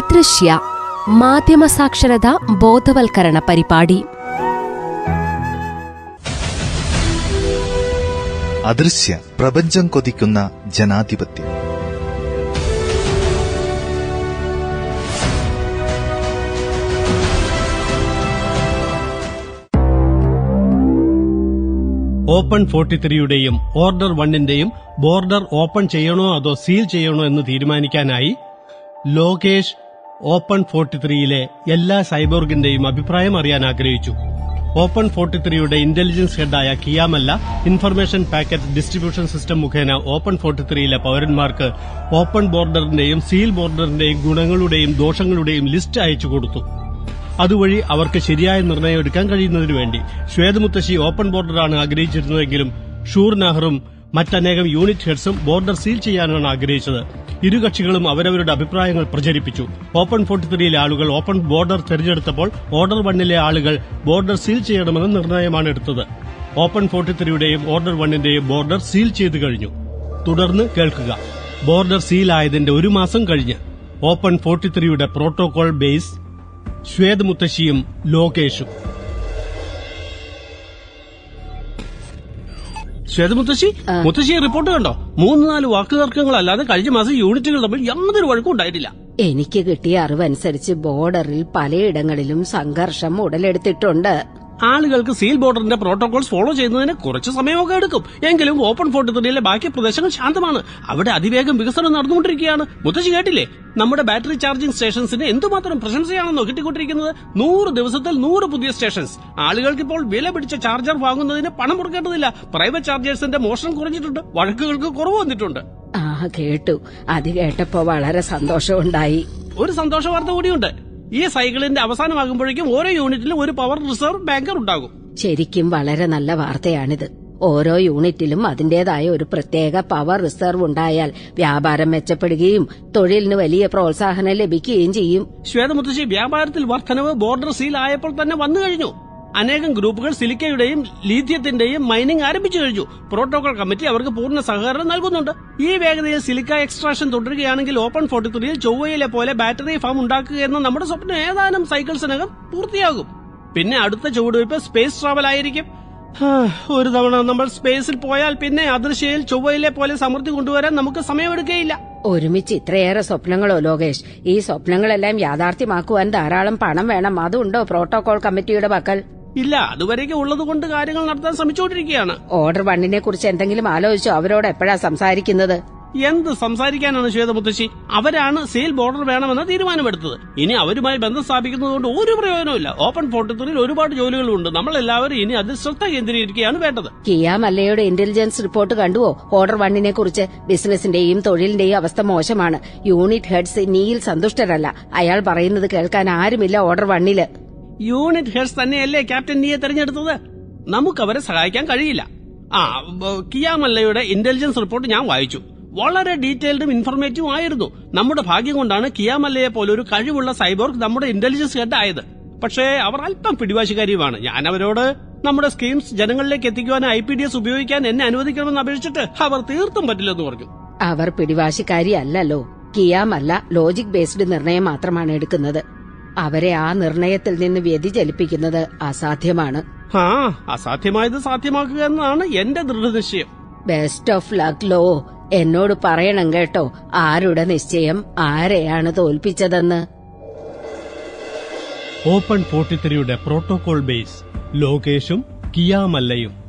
അദൃശ്യ മാധ്യമ സാക്ഷരത ബോധവൽക്കരണ പരിപാടി. അദൃശ്യ പ്രപഞ്ചം കൊതിക്കുന്ന ജനാധിപത്യം. ഓപ്പൺ ഫോർട്ടി ത്രീയുടെയും ഓർഡർ വണ്ണിന്റെയും ബോർഡർ ഓപ്പൺ ചെയ്യണോ അതോ സീൽ ചെയ്യണോ എന്ന് തീരുമാനിക്കാനായി ലോകേഷ് ഓപ്പൺ ഫോർട്ടി ത്രീയിലെ എല്ലാ സൈബോർഗിന്റെയും അഭിപ്രായം അറിയാൻ ആഗ്രഹിച്ചു. ഓപ്പൺ ഫോർട്ടി ത്രീയുടെ intelligence ഹെഡായ Kiyamalla information packet distribution system മുഖേന ഓപ്പൺ ഫോർട്ടി ത്രീയിലെ പൌരന്മാർക്ക് ഓപ്പൺ ബോർഡറിന്റെയും സീൽ ബോർഡറിന്റെയും ഗുണങ്ങളുടെയും ദോഷങ്ങളുടെയും ലിസ്റ്റ് അയച്ചു കൊടുത്തു. അതുവഴി അവർക്ക് ശരിയായ നിർണയം എടുക്കാൻ കഴിയുന്നതിനു വേണ്ടി ശ്വേതമുത്തശ്ശി ഓപ്പൺ ബോർഡറാണ് ആഗ്രഹിച്ചിരുന്നതെങ്കിലും ഷൂർ നെഹ്റും മറ്റനേകം യൂണിറ്റ് ഹെഡ്സും ബോർഡർ സീൽ ചെയ്യാനാണ് ആഗ്രഹിച്ചത്. ഇരു കക്ഷികളും അവരവരുടെ അഭിപ്രായങ്ങൾ പ്രചരിപ്പിച്ചു. ഓപ്പൺ ഫോർട്ടി ത്രീയിലെ ആളുകൾ ഓപ്പൺ ബോർഡർ തെരഞ്ഞെടുത്തപ്പോൾ ഓർഡർ വണ്ണിലെ ആളുകൾ ബോർഡർ സീൽ ചെയ്യണമെന്ന നിർണയമാണ് എടുത്തത്. ഓപ്പൺ ഫോർട്ടി ത്രീയുടെയും ഓർഡർ വണ്ണിന്റെയും ബോർഡർ സീൽ ചെയ്തു കഴിഞ്ഞു. തുടർന്ന് കേൾക്കുക. ബോർഡർ സീൽ ആയതിന്റെ ഒരു മാസം കഴിഞ്ഞ്. ഓപ്പൺ ഫോർട്ടി ത്രീയുടെ പ്രോട്ടോകോൾ ബേസ് ശ്വേത് മുത്തശ്ശിയും ലോകേഷും. ശ്വേത മുത്തശ്ശി? മുത്തശ്ശി റിപ്പോർട്ട് കണ്ടോ? മൂന്ന് നാല് വാക്ക് തർക്കങ്ങളല്ലാതെ കഴിഞ്ഞ മാസം യൂണിറ്റുകൾ തമ്മിൽ യാതൊരു വഴക്കും ഉണ്ടായിട്ടില്ല. എനിക്ക് കിട്ടിയ അറിവനുസരിച്ച് ബോർഡറിൽ പലയിടങ്ങളിലും സംഘർഷം ഉടലെടുത്തിട്ടുണ്ട്. ആളുകൾക്ക് സീൽ ബോർഡറിന്റെ പ്രോട്ടോകോൾസ് ഫോളോ ചെയ്യുന്നതിന് കുറച്ച് സമയമൊക്കെ എടുക്കും. എങ്കിലും ഓപ്പൺ ഫോർട്ട് ത്രീയിലെ ബാക്കി പ്രദേശങ്ങൾ ശാന്തമാണ്. അവിടെ അതിവേഗം വികസനം നടന്നുകൊണ്ടിരിക്കുകയാണ്. മുത്തശ്ശി കേട്ടില്ലേ? നമ്മുടെ ബാറ്ററി ചാർജിംഗ് സ്റ്റേഷൻസിന് എന്തുമാത്രം പ്രശംസയാണെന്നോ കിട്ടിക്കൊണ്ടിരിക്കുന്നത്? നൂറ് ദിവസത്തിൽ നൂറ് പുതിയ സ്റ്റേഷൻസ് ആളുകൾക്ക് ഇപ്പോൾ വില പിടിച്ച ചാർജർ വാങ്ങുന്നതിന് പണം കൊടുക്കേണ്ടതില്ല. പ്രൈവറ്റ് ചാർജേഴ്സിന്റെ മോഷണം കുറഞ്ഞിട്ടുണ്ട്. വഴക്കുകൾക്ക് കുറവ് വന്നിട്ടുണ്ട്. ആ കേട്ടു. അത് കേട്ടപ്പോ വളരെ സന്തോഷമുണ്ടായി ഒരു സന്തോഷ വാർത്ത കൂടിയുണ്ട്. ഈ സൈക്കിളിന്റെ അവസാനമാകുമ്പോഴേക്കും ഓരോ യൂണിറ്റിലും ഒരു പവർ റിസർവ് ബാങ്കർ ഉണ്ടാകും. ശരിക്കും വളരെ നല്ല വാർത്തയാണിത്. ഓരോ യൂണിറ്റിലും അതിന്റേതായ ഒരു പ്രത്യേക പവർ റിസർവ് ഉണ്ടായാൽ വ്യാപാരം മെച്ചപ്പെടുകയും തൊഴിലിന് വലിയ പ്രോത്സാഹനം ലഭിക്കുകയും ചെയ്യും. ശ്വേതമുത്തശ്ശി വ്യാപാരത്തിൽ വർധനവ് ബോർഡർ സീൽ ആയപ്പോൾ തന്നെ വന്നു കഴിഞ്ഞു. അനേകം ഗ്രൂപ്പുകൾ സിലിക്കയുടെയും ലീഥ്യത്തിന്റെയും മൈനിങ് ആരംഭിച്ചു കഴിഞ്ഞു. പ്രോട്ടോകോൾ കമ്മിറ്റി അവർക്ക് പൂർണ സഹകരണം നൽകുന്നുണ്ട്. ഈ വേഗതയിൽ സിലിക്ക എക്സ്ട്രാക്ഷൻ തുടരുകയാണെങ്കിൽ ഓപ്പൺ ഫോർട്ടി ത്രീയിൽ ചൊവ്വയിലെ പോലെ ബാറ്ററി ഫാം ഉണ്ടാക്കുക എന്ന നമ്മുടെ സ്വപ്നം ഏതാനും സൈക്കിൾസിനകം പൂർത്തിയാകും. പിന്നെ അടുത്ത ചുവടുവയ്പ് സ്പേസ് ട്രാവൽ ആയിരിക്കും. ഒരു തവണ നമ്മൾ സ്പേസിൽ പോയാൽ പിന്നെ അദൃശ്യയിൽ ചൊവ്വയിലെ പോലെ സമൃദ്ധി കൊണ്ടുവരാൻ നമുക്ക് സമയമെടുക്കുകയില്ല. ഒരുമിച്ച് ഇത്രയേറെ സ്വപ്നങ്ങളോ ലോകേഷ്? ഈ സ്വപ്നങ്ങളെല്ലാം യാഥാർത്ഥ്യമാക്കുവാൻ ധാരാളം പണം വേണം. അതുണ്ടോ പ്രോട്ടോകോൾ കമ്മിറ്റിയുടെ പക്കൽ? ഇല്ല അതുവരെയൊക്കെ ഉള്ളത് കൊണ്ട് കാര്യങ്ങൾ നടത്താൻ ശ്രമിച്ചുകൊണ്ടിരിക്കുകയാണ്. ഓർഡർ വണ്ണിനെ കുറിച്ച് എന്തെങ്കിലും ആലോചിച്ചോ? അവരോട് എപ്പോഴാ സംസാരിക്കുന്നത്? എന്ത് സംസാരിക്കാനാണ് ശ്വേത മുത്തശ്ശി? അവരാണ് സെയിൽ ബോർഡർ വേണമെന്ന തീരുമാനമെടുത്തത്. ഇനി അവരുമായി ബന്ധം സ്ഥാപിക്കുന്നതുകൊണ്ട് ഒരു പ്രയോജനമില്ല ഓപ്പൺ ഫോർട്ടിൽ ഒരുപാട് ജോലികളുണ്ട്. നമ്മൾ എല്ലാവരും ഇനി അതിൽ ശ്രദ്ധ കേന്ദ്രീകരിക്കുകയാണ് വേണ്ടത്. കിയ മല്ലയുടെ ഇന്റലിജൻസ് റിപ്പോർട്ട് കണ്ടുവോ? ഓർഡർ വണ്ണിനെ കുറിച്ച് ബിസിനസിന്റെയും തൊഴിലിന്റെയും അവസ്ഥ മോശമാണ്. യൂണിറ്റ് ഹെഡ്സ് നീയിൽ സന്തുഷ്ടരല്ല. അയാൾ പറയുന്നത് കേൾക്കാൻ ആരുമില്ല ഓർഡർ വണ്ണിൽ. യൂണിറ്റ് ഹെഡ്സ് തന്നെയല്ലേ ക്യാപ്റ്റൻ നീയെ തെരഞ്ഞെടുത്തത്? നമുക്ക് അവരെ സഹായിക്കാൻ കഴിയില്ല. ആ കിയാമല്ലയുടെ ഇന്റലിജൻസ് റിപ്പോർട്ട് ഞാൻ വായിച്ചു. വളരെ ഡീറ്റെയിൽഡും ഇൻഫർമേറ്റീവും ആയിരുന്നു. നമ്മുടെ ഭാഗ്യം കൊണ്ടാണ് കിയാമല്ലയെ പോലെ ഒരു കഴിവുള്ള സൈബോർഗ് നമ്മുടെ ഇന്റലിജൻസ് ഹെഡ് ആയത്. പക്ഷേ അവർ അല്പം പിടിവാശിക്കാരിയുമാണ്. ഞാൻ അവരോട് നമ്മുടെ സ്കീംസ് ജനങ്ങളിലേക്ക് എത്തിക്കുവാൻ ഐ പി ഡി എസ് ഉപയോഗിക്കാൻ എന്നെ അനുവദിക്കണമെന്ന് അപേക്ഷിച്ചിട്ട് അവർ തീർത്തും പറ്റില്ലെന്ന് പറഞ്ഞു. അവർ പിടിവാശിക്കാരി അല്ലല്ലോ കിയാമല്ല ലോജിക് ബേസ്ഡ് നിർണയം മാത്രമാണ് എടുക്കുന്നത്. അവരെ ആ നിർണയത്തിൽ നിന്ന് വ്യതിചലിപ്പിക്കുന്നത് അസാധ്യമാണ്. ആ അസാധ്യമായത് സാധ്യമാക്കുക എന്നാണ് എന്റെ ദൃഢനിശ്ചയം. Best of luck Lo. എന്നോട് പറയണം കേട്ടോ ആരുടെ നിശ്ചയം ആരെയാണ് തോൽപ്പിച്ചതെന്ന്. ഓപ്പൺ ഫോർട്ടി ത്രീയുടെ പ്രോട്ടോകോൾ ബേസ് ലോകേഷും കിയാമല്ലയും.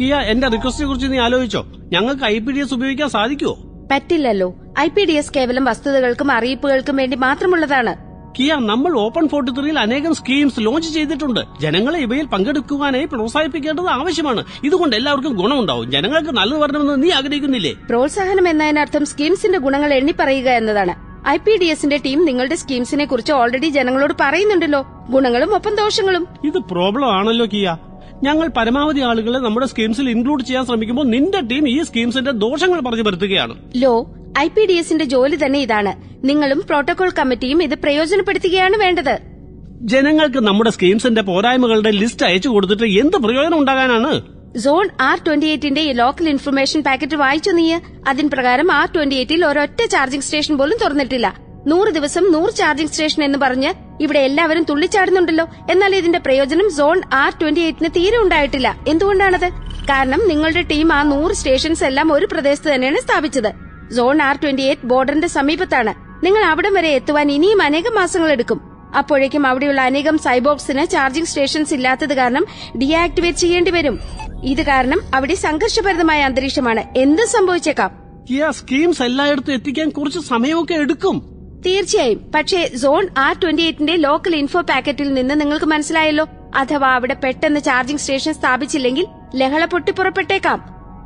കിയ എന്റെ റിക്വസ്റ്റിനെ കുറിച്ച് നീ ആലോചിച്ചോ? ഞങ്ങൾക്ക് ഐ പി ഡി എസ് ഉപയോഗിക്കാൻ സാധിക്കുമോ പറ്റില്ലല്ലോ. ഐ പി ഡി എസ് കേവലം വസ്തുതകൾക്കും അറിയിപ്പുകൾക്കും വേണ്ടി മാത്രമുള്ളതാണ്. കിയ നമ്മൾ ഓപ്പൺ ഫോർട്ടി ത്രീയിൽ അനേകം സ്കീംസ് ലോഞ്ച് ചെയ്തിട്ടുണ്ട്. ജനങ്ങളെ ഇവയിൽ പങ്കെടുക്കുവാനായി പ്രോത്സാഹിപ്പിക്കേണ്ടത് ആവശ്യമാണ്. ഇതുകൊണ്ട് എല്ലാവർക്കും ഗുണമുണ്ടാവും. ജനങ്ങൾക്ക് നല്ലത് വരണമെന്ന് നീ ആഗ്രഹിക്കുന്നില്ലേ? പ്രോത്സാഹനം എന്നതിനർത്ഥം സ്കീംസിന്റെ ഗുണങ്ങൾ എണ്ണി പറയുക എന്നതാണ്. ഐ പി ഡി എസിന്റെ ടീം നിങ്ങളുടെ സ്കീംസിനെ കുറിച്ച് ഓൾറെഡി ജനങ്ങളോട് പറയുന്നുണ്ടല്ലോ. ഗുണങ്ങളും ഒപ്പം ദോഷങ്ങളും. ഇത് പ്രോബ്ലം ആണല്ലോ കിയ. ഞങ്ങൾ പരമാവധി ആളുകളെ നമ്മുടെ സ്കീംസിൽ ഇൻക്ലൂഡ് ചെയ്യാൻ ശ്രമിക്കുമ്പോൾ നിന്റെ ടീം ഈ സ്കീംസിന്റെ ദോഷങ്ങൾ പറഞ്ഞു വരുത്തുകയാണ്. ലോ ഐ പി ഡി എസിന്റെ ജോലി തന്നെ ഇതാണ്. നിങ്ങളും പ്രോട്ടോകോൾ കമ്മിറ്റിയും ഇത് പ്രയോജനപ്പെടുത്തുകയാണ് വേണ്ടത്. ജനങ്ങൾക്ക് നമ്മുടെ സ്കീംസിന്റെ പോരായ്മകളുടെ ലിസ്റ്റ് അയച്ചു കൊടുത്തിട്ട് എന്ത് പ്രയോജനം ഉണ്ടാകാനാണ്? സോൺ ആർ ട്വന്റി എയ്റ്റിന്റെ ലോക്കൽ ഇൻഫർമേഷൻ പാക്കറ്റ് വായിച്ചു നീ. അതിൻ പ്രകാരം ആർ ട്വന്റി എയ്റ്റിൽ ഒരൊറ്റ ചാർജിംഗ് സ്റ്റേഷൻ പോലും തുറന്നിട്ടില്ല. നൂറ് ദിവസം നൂറ് ചാർജിംഗ് സ്റ്റേഷൻ എന്ന് പറഞ്ഞ് ഇവിടെ എല്ലാവരും തുള്ളിച്ചാടുന്നുണ്ടല്ലോ. എന്നാൽ ഇതിന്റെ പ്രയോജനം സോൺ ആർ ട്വന്റി എയ്റ്റിന് തീരെ ഉണ്ടായിട്ടില്ല. എന്തുകൊണ്ടാണത്? കാരണം നിങ്ങളുടെ ടീം ആ നൂറ് സ്റ്റേഷൻസ് എല്ലാം ഒരു പ്രദേശത്ത് തന്നെയാണ് സ്ഥാപിച്ചത്. സോൺ ആർ ട്വന്റി എയ്റ്റ് ബോർഡറിന്റെ സമീപത്താണ്. നിങ്ങൾ അവിടം വരെ എത്തുവാൻ ഇനിയും അനേകം മാസങ്ങൾ എടുക്കും. അപ്പോഴേക്കും അവിടെയുള്ള അനേകം സൈബോക്സിന് ചാർജിംഗ് സ്റ്റേഷൻസ് ഇല്ലാത്തത് കാരണം ഡീആക്ടിവേറ്റ് ചെയ്യേണ്ടി വരും. ഇത് കാരണം അവിടെ സംഘർഷഭരിതമായ അന്തരീക്ഷമാണ്. എന്ത് സംഭവിച്ചേക്കാം. സ്കീംസ് എല്ലായിടത്തും എത്തിക്കാൻ കുറച്ച് സമയമൊക്കെ എടുക്കും. തീർച്ചയായും. പക്ഷേ സോൺ ആർ ട്വന്റി എയ്റ്റിന്റെ ലോക്കൽ ഇൻഫോ പാക്കറ്റിൽ നിന്ന് നിങ്ങൾക്ക് മനസ്സിലായല്ലോ? അഥവാ അവിടെ പെട്ടെന്ന് ചാർജിംഗ് സ്റ്റേഷൻ സ്ഥാപിച്ചില്ലെങ്കിൽ ലഹള പൊട്ടിപ്പുറപ്പെട്ടേക്കാം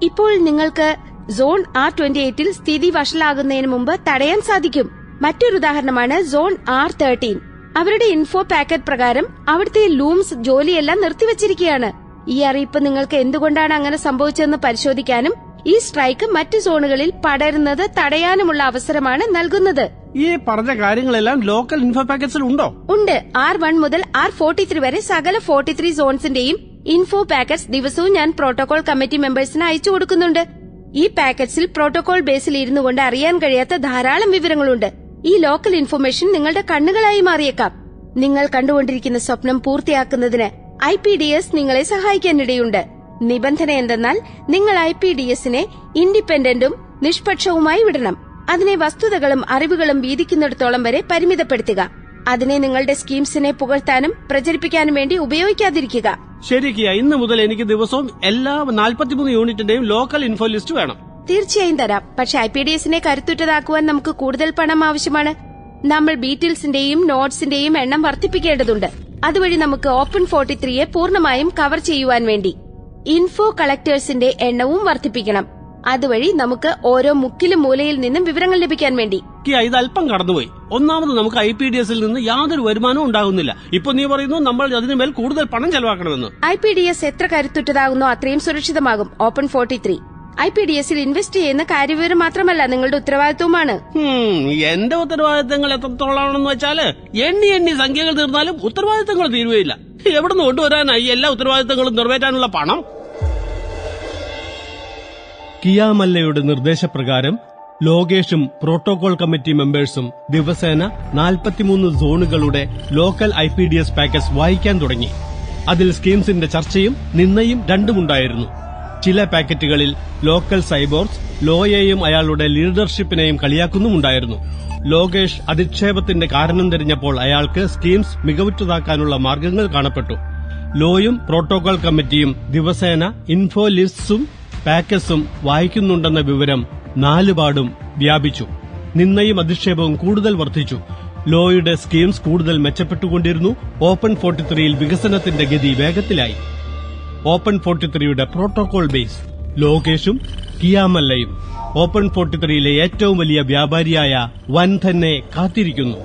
ഇപ്പോൾ നിങ്ങൾക്ക് സോൺ ആർ ട്വന്റി എയ്റ്റിൽ സ്ഥിതി വഷളാകുന്നതിന് മുമ്പ് തടയാൻ സാധിക്കും. മറ്റൊരു ഉദാഹരണമാണ് സോൺ ആർ തേർട്ടീൻ. അവരുടെ ഇൻഫോ പാക്കറ്റ് പ്രകാരം അവിടുത്തെ ലൂംസ് ജോലിയെല്ലാം നിർത്തിവച്ചിരിക്കുകയാണ്. ഈ അറിയിപ്പ് നിങ്ങൾക്ക് എന്തുകൊണ്ടാണ് അങ്ങനെ സംഭവിച്ചതെന്ന് പരിശോധിക്കാനും ഈ സ്ട്രൈക്ക് മറ്റു സോണുകളിൽ പടരുന്നത് തടയാനുമുള്ള അവസരമാണ് നൽകുന്നത്. ഈ പറഞ്ഞ കാര്യങ്ങളെല്ലാം ലോക്കൽ ഇൻഫോ പാക്കറ്റ്സിൽ ഉണ്ടോ? ഉണ്ട്. ആർ വൺ മുതൽ ആർ ഫോർട്ടി ത്രീ വരെ സകല ഫോർട്ടി ത്രീ സോൺസിന്റെയും ഇൻഫോ പാക്കറ്റ്സ് ദിവസവും ഞാൻ പ്രോട്ടോകോൾ കമ്മിറ്റി മെമ്പേഴ്സിന് അയച്ചു കൊടുക്കുന്നുണ്ട്. ഈ പാക്കറ്റ്സിൽ പ്രോട്ടോകോൾ ബേസിൽ ഇരുന്നു കൊണ്ട് അറിയാൻ കഴിയാത്ത ധാരാളം വിവരങ്ങളുണ്ട്. ഈ ലോക്കൽ ഇൻഫർമേഷൻ നിങ്ങളുടെ കണ്ണുകളായി മാറിയേക്കാം. നിങ്ങൾ കണ്ടുകൊണ്ടിരിക്കുന്ന സ്വപ്നം പൂർത്തിയാക്കുന്നതിന് ഐ പി ഡി എസ് നിങ്ങളെ സഹായിക്കാനിടയുണ്ട്. നിബന്ധന എന്തെന്നാൽ നിങ്ങൾ ഐ പി ഡി എസിനെ ഇൻഡിപെൻഡന്റും നിഷ്പക്ഷവുമായി വിടണം. അതിനെ വസ്തുതകളും അറിവുകളും വീതിക്കുന്നിടത്തോളം വരെ പരിമിതപ്പെടുത്തുക. അതിനെ നിങ്ങളുടെ സ്കീംസിനെ പുകഴ്ത്താനും പ്രചരിപ്പിക്കാനും വേണ്ടി ഉപയോഗിക്കാതിരിക്കുക. ശരി കിയ ഇന്ന് മുതൽ എനിക്ക് ദിവസവും എല്ലാ നാൽപ്പത്തിമൂന്ന് യൂണിറ്റിന്റെയും ലോക്കൽ ഇൻഫോ ലിസ്റ്റ് വേണം. തീർച്ചയായും തരാം. പക്ഷെ ഐ പി ഡി എസിനെ കരുത്തുറ്റതാക്കുവാൻ നമുക്ക് കൂടുതൽ പണം ആവശ്യമാണ്. നമ്മൾ ബീറ്റിൽസിന്റെയും നോട്ട്സിന്റെയും എണ്ണം വർദ്ധിപ്പിക്കേണ്ടതുണ്ട്. അതുവഴി നമുക്ക് ഓപ്പൺ ഫോർട്ടി ത്രീയെ പൂർണമായും കവർ ചെയ്യുവാൻ വേണ്ടി. ഇൻഫോ കളക്ടേഴ്സിന്റെ എണ്ണവും വർദ്ധിപ്പിക്കണം. അതുവഴി നമുക്ക് ഓരോ മുക്കിലും മൂലയിൽ നിന്നും വിവരങ്ങൾ ലഭിക്കാൻ വേണ്ടി. ഇത് അല്പം കടന്നുപോയി. ഒന്നാമത് നമുക്ക് ഐ പി ഡി എസിൽ നിന്ന് യാതൊരു വരുമാനവും ഉണ്ടാകുന്നില്ല. ഇപ്പൊ നീ പറയുന്നു നമ്മൾ അതിനുമേൽ കൂടുതൽ പണം ചെലവാക്കണമെന്ന്. ഐ പി ഡി എസ് എത്ര കരുത്തുറ്റതാകുന്നോ അത്രയും സുരക്ഷിതമാകും. Open forty three. I P D എസിൽ ഇൻവെസ്റ്റ് ചെയ്യുന്ന കാര്യവിവരം മാത്രമല്ല നിങ്ങളുടെ ഉത്തരവാദിത്വമാണ് എന്റെ ഉത്തരവാദിത്തങ്ങൾ എത്രത്തോളാണെന്ന് വെച്ചാൽ എണ്ണി എണ്ണി സംഖ്യകൾ തീർന്നാലും ഉത്തരവാദിത്തങ്ങൾ തീരുകയില്ല. നിന്ന് കൊണ്ടുവരാനായി എല്ലാ ഉത്തരവാദിത്തങ്ങളും നിറവേറ്റാനുള്ള പണം? കിയാമല്ലയുടെ നിർദ്ദേശപ്രകാരം ലോകേഷും പ്രോട്ടോകോൾ കമ്മിറ്റി മെമ്പേഴ്സും ദിവസേന നാൽപ്പത്തിമൂന്ന് സോണുകളുടെ local I P D S package വായിക്കാൻ തുടങ്ങി. അതിൽ സ്കീംസിന്റെ ചർച്ചയും നിന്നയും രണ്ടുമുണ്ടായിരുന്നു. ചില പാക്കറ്റുകളിൽ ലോക്കൽ സൈബോർസ് ലോയെയും അയാളുടെ ലീഡർഷിപ്പിനെയും കളിയാക്കുന്നുമുണ്ടായിരുന്നു. ലോകേഷ് അധിക്ഷേപത്തിന്റെ കാരണം തിരിഞ്ഞപ്പോൾ അയാൾക്ക് സ്കീംസ് മികവുറ്റതാക്കാനുള്ള മാർഗങ്ങൾ കാണപ്പെട്ടു. ലോയും പ്രോട്ടോകോൾ കമ്മിറ്റിയും ദിവസേന ഇൻഫോ ലിസ്റ്റും പാക്കസും വായിക്കുന്നുണ്ടെന്ന വിവരം നാലുപാടും വ്യാപിച്ചു. നിന്നയും അധിക്ഷേപവും കൂടുതൽ വർദ്ധിച്ചു. ലോയുടെ സ്കീംസ് കൂടുതൽ മെച്ചപ്പെട്ടുകൊണ്ടിരുന്നു. ഓപ്പൺ ഫോർട്ടി ത്രീയിൽ വികസനത്തിന്റെ ഗതി വേഗത്തിലായി. ഓപ്പൺ ഫോർട്ടി ത്രീയുടെ പ്രോട്ടോകോൾ ബേസ് ലോകേഷും കിയാമല്ലയും. ഓപ്പൺ ഫോർട്ടി ത്രീയിലെ ഏറ്റവും വലിയ വ്യാപാരിയായ വൻധനെ കാത്തിരിക്കുന്നു.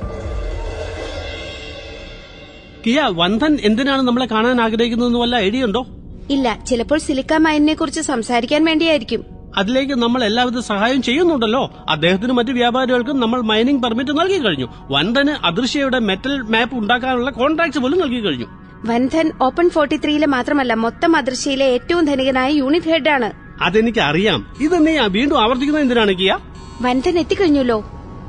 കിയ വന്ധൻ എന്തിനാണ് നമ്മളെ കാണാൻ ആഗ്രഹിക്കുന്നതെന്ന് വല്ല ഐഡിയ ഉണ്ടോ ഇല്ല ചിലപ്പോൾ സിലിക്ക മൈനിനെ കുറിച്ച് സംസാരിക്കാൻ വേണ്ടിയായിരിക്കും. അതിലേക്ക് നമ്മൾ എല്ലാവിധ സഹായം ചെയ്യുന്നുണ്ടല്ലോ. അദ്ദേഹത്തിന് മറ്റു വ്യാപാരികൾക്കും നമ്മൾ മൈനിങ് പെർമിറ്റ് നൽകി കഴിഞ്ഞു. വൻധന് അദൃശ്യയുടെ മെറ്റൽ മാപ്പ് ഉണ്ടാക്കാനുള്ള കോൺട്രാക്ട് പോലും നൽകി കഴിഞ്ഞു. വൻധൻ ഓപ്പൺ ഫോർട്ടി ത്രീയിലെ മാത്രമല്ല മൊത്തം അദൃശ്യയിലെ ഏറ്റവും ധനികനായ യൂണിറ്റ് ഹെഡ് ഹെഡാണ്. അതെനിക്ക് അറിയാം ഇത് നീ വീണ്ടും ആവർത്തിക്കുന്നത് എന്തിനാണ് കിയ? വൻധൻ എത്തിക്കഴിഞ്ഞല്ലോ.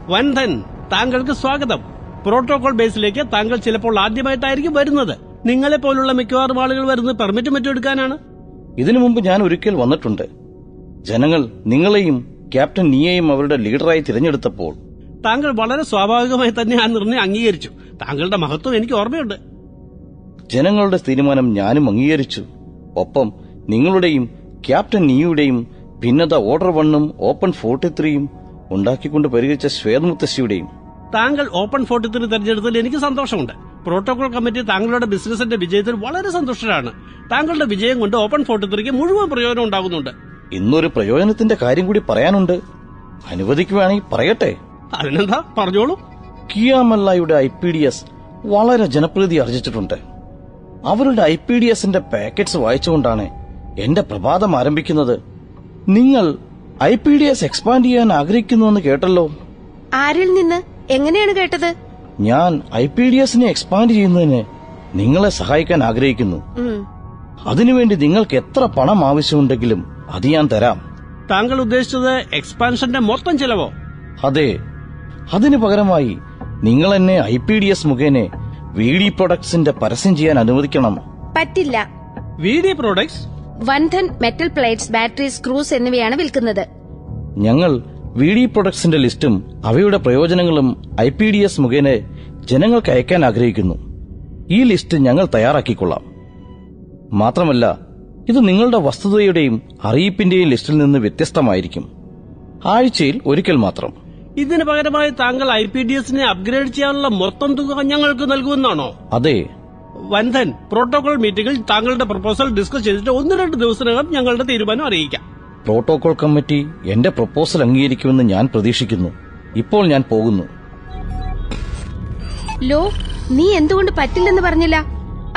വൻധൻ താങ്കൾക്ക് സ്വാഗതം. പ്രോട്ടോകോൾ ബേസിലേക്ക് താങ്കൾ ചിലപ്പോൾ ആദ്യമായിട്ടായിരിക്കും വരുന്നത്. നിങ്ങളെ പോലുള്ള മിക്കവാറും ആളുകൾ വരുന്നത് പെർമിറ്റ് മറ്റും എടുക്കാനാണ്. ഇതിനു മുമ്പ് ഞാൻ ഒരിക്കൽ വന്നിട്ടുണ്ട്. ജനങ്ങൾ നിങ്ങളെയും ക്യാപ്റ്റൻ നീയെയും അവരുടെ ലീഡറായി തിരഞ്ഞെടുത്തപ്പോൾ താങ്കൾ വളരെ സ്വാഭാവികമായി തന്നെ ആ നിർണയം അംഗീകരിച്ചു. താങ്കളുടെ മഹത്വം എനിക്ക് ഓർമ്മയുണ്ട്. ജനങ്ങളുടെ തീരുമാനം ഞാനും അംഗീകരിച്ചു. ഒപ്പം നിങ്ങളുടെയും ക്യാപ്റ്റൻ നീയുടെയും ഭിന്നത ഓർഡർ വണ്ണും ഓപ്പൺ ഫോർട്ടി ത്രീയും ഉണ്ടാക്കിക്കൊണ്ട് പരിഹരിച്ച ശ്വേതമുത്തശ്ശിയുടെയും താങ്കൾ ഓപ്പൺ ഫോർട്ടി ത്രീ തെരഞ്ഞെടുത്തതിൽ എനിക്ക് സന്തോഷമുണ്ട്. പ്രോട്ടോകോൾ കമ്മിറ്റി താങ്കളുടെ ബിസിനസിന്റെ വിജയത്തിൽ വളരെ സന്തുഷ്ടരാണ്. താങ്കളുടെ വിജയം കൊണ്ട് ഓപ്പൺ ഫോർട്ടി ത്രീക്ക് മുഴുവൻ പ്രയോജനം ഉണ്ടാകുന്നുണ്ട്. ഇന്നൊരു പ്രയോജനത്തിന്റെ കാര്യം കൂടി പറയാനുണ്ട്. അനുവദിക്കുവാണെങ്കിൽ പറയട്ടെ. അതിനെന്താ? പറഞ്ഞോളൂ. കിയാമല്ലായുടെ ഐ പി ഡി എസ് വളരെ ജനപ്രീതി ആർജിച്ചിട്ടുണ്ട്. അവരുടെ ഐ പി ഡി എസിന്റെ പാക്കറ്റ്സ് വായിച്ചുകൊണ്ടാണ് എന്റെ പ്രഭാതം ആരംഭിക്കുന്നത്. നിങ്ങൾ I P D S expand ചെയ്യാൻ ആഗ്രഹിക്കുന്നുവെന്ന് കേട്ടല്ലോ. ആരിൽ നിന്ന്? എങ്ങനെയാണ് കേട്ടത്? ഞാൻ ഐ പി ഡി എസിനെ എക്സ്പാൻഡ് ചെയ്യുന്നതിന് നിങ്ങളെ സഹായിക്കാൻ ആഗ്രഹിക്കുന്നു. അതിനുവേണ്ടി നിങ്ങൾക്ക് എത്ര പണം ആവശ്യമുണ്ടെങ്കിലും അത് ഞാൻ തരാം. താങ്കൾ ഉദ്ദേശിച്ചത് എക്സ്പാൻഷന്റെ മൊത്തം ചെലവോ? അതെ. അതിനു പകരമായി നിങ്ങൾ എന്നെ ഐ പി ഡി എസ് മുഖേന വി ഡി പ്രൊഡക്ട്സിന്റെ പരസ്യം ചെയ്യാൻ അനുവദിക്കണം പറ്റില്ല. V D products Vandhan metal plates battery screws എന്നിവയാണ് വിൽക്കുന്നത്. ഞങ്ങൾ വി ഡി പ്രൊഡക്ട്സിന്റെ ലിസ്റ്റും അവയുടെ പ്രയോജനങ്ങളും ഐ പി ഡി എസ് മുഖേന ജനങ്ങൾക്ക് അയക്കാൻ ആഗ്രഹിക്കുന്നു. ഈ ലിസ്റ്റ് ഞങ്ങൾ തയ്യാറാക്കിക്കൊള്ളാം. മാത്രമല്ല ഇത് നിങ്ങളുടെ വസ്തുതയുടെയും അറിയിപ്പിന്റെയും ലിസ്റ്റിൽ നിന്ന് വ്യത്യസ്തമായിരിക്കും. ആഴ്ചയിൽ ഒരിക്കൽ മാത്രം. ഇതിന് പകരമായി താങ്കൾ ഐ പി ഡി എസിനെ അപ്ഗ്രേഡ് ചെയ്യാനുള്ള മൊത്തം തുക ഞങ്ങൾക്ക് നൽകുമെന്നാണോ? അതെ. വന്ധൻ പ്രോട്ടോകോൾ മീറ്റിംഗിൽ താങ്കളുടെ പ്രപ്പോസൽ ഡിസ്കസ് ചെയ്തിട്ട് ഒന്ന് രണ്ട് ദിവസത്തിനകം ഞങ്ങളുടെ തീരുമാനം അറിയിക്കാം. പ്രോട്ടോകോൾ കമ്മിറ്റി എന്റെ പ്രപ്പോസൽ അംഗീകരിക്കുമെന്ന് ഞാൻ പ്രതീക്ഷിക്കുന്നു. ഇപ്പോൾ ഞാൻ പോകുന്നു. ലോ നീ എന്തുകൊണ്ട് പറ്റില്ലെന്ന് പറഞ്ഞില്ല?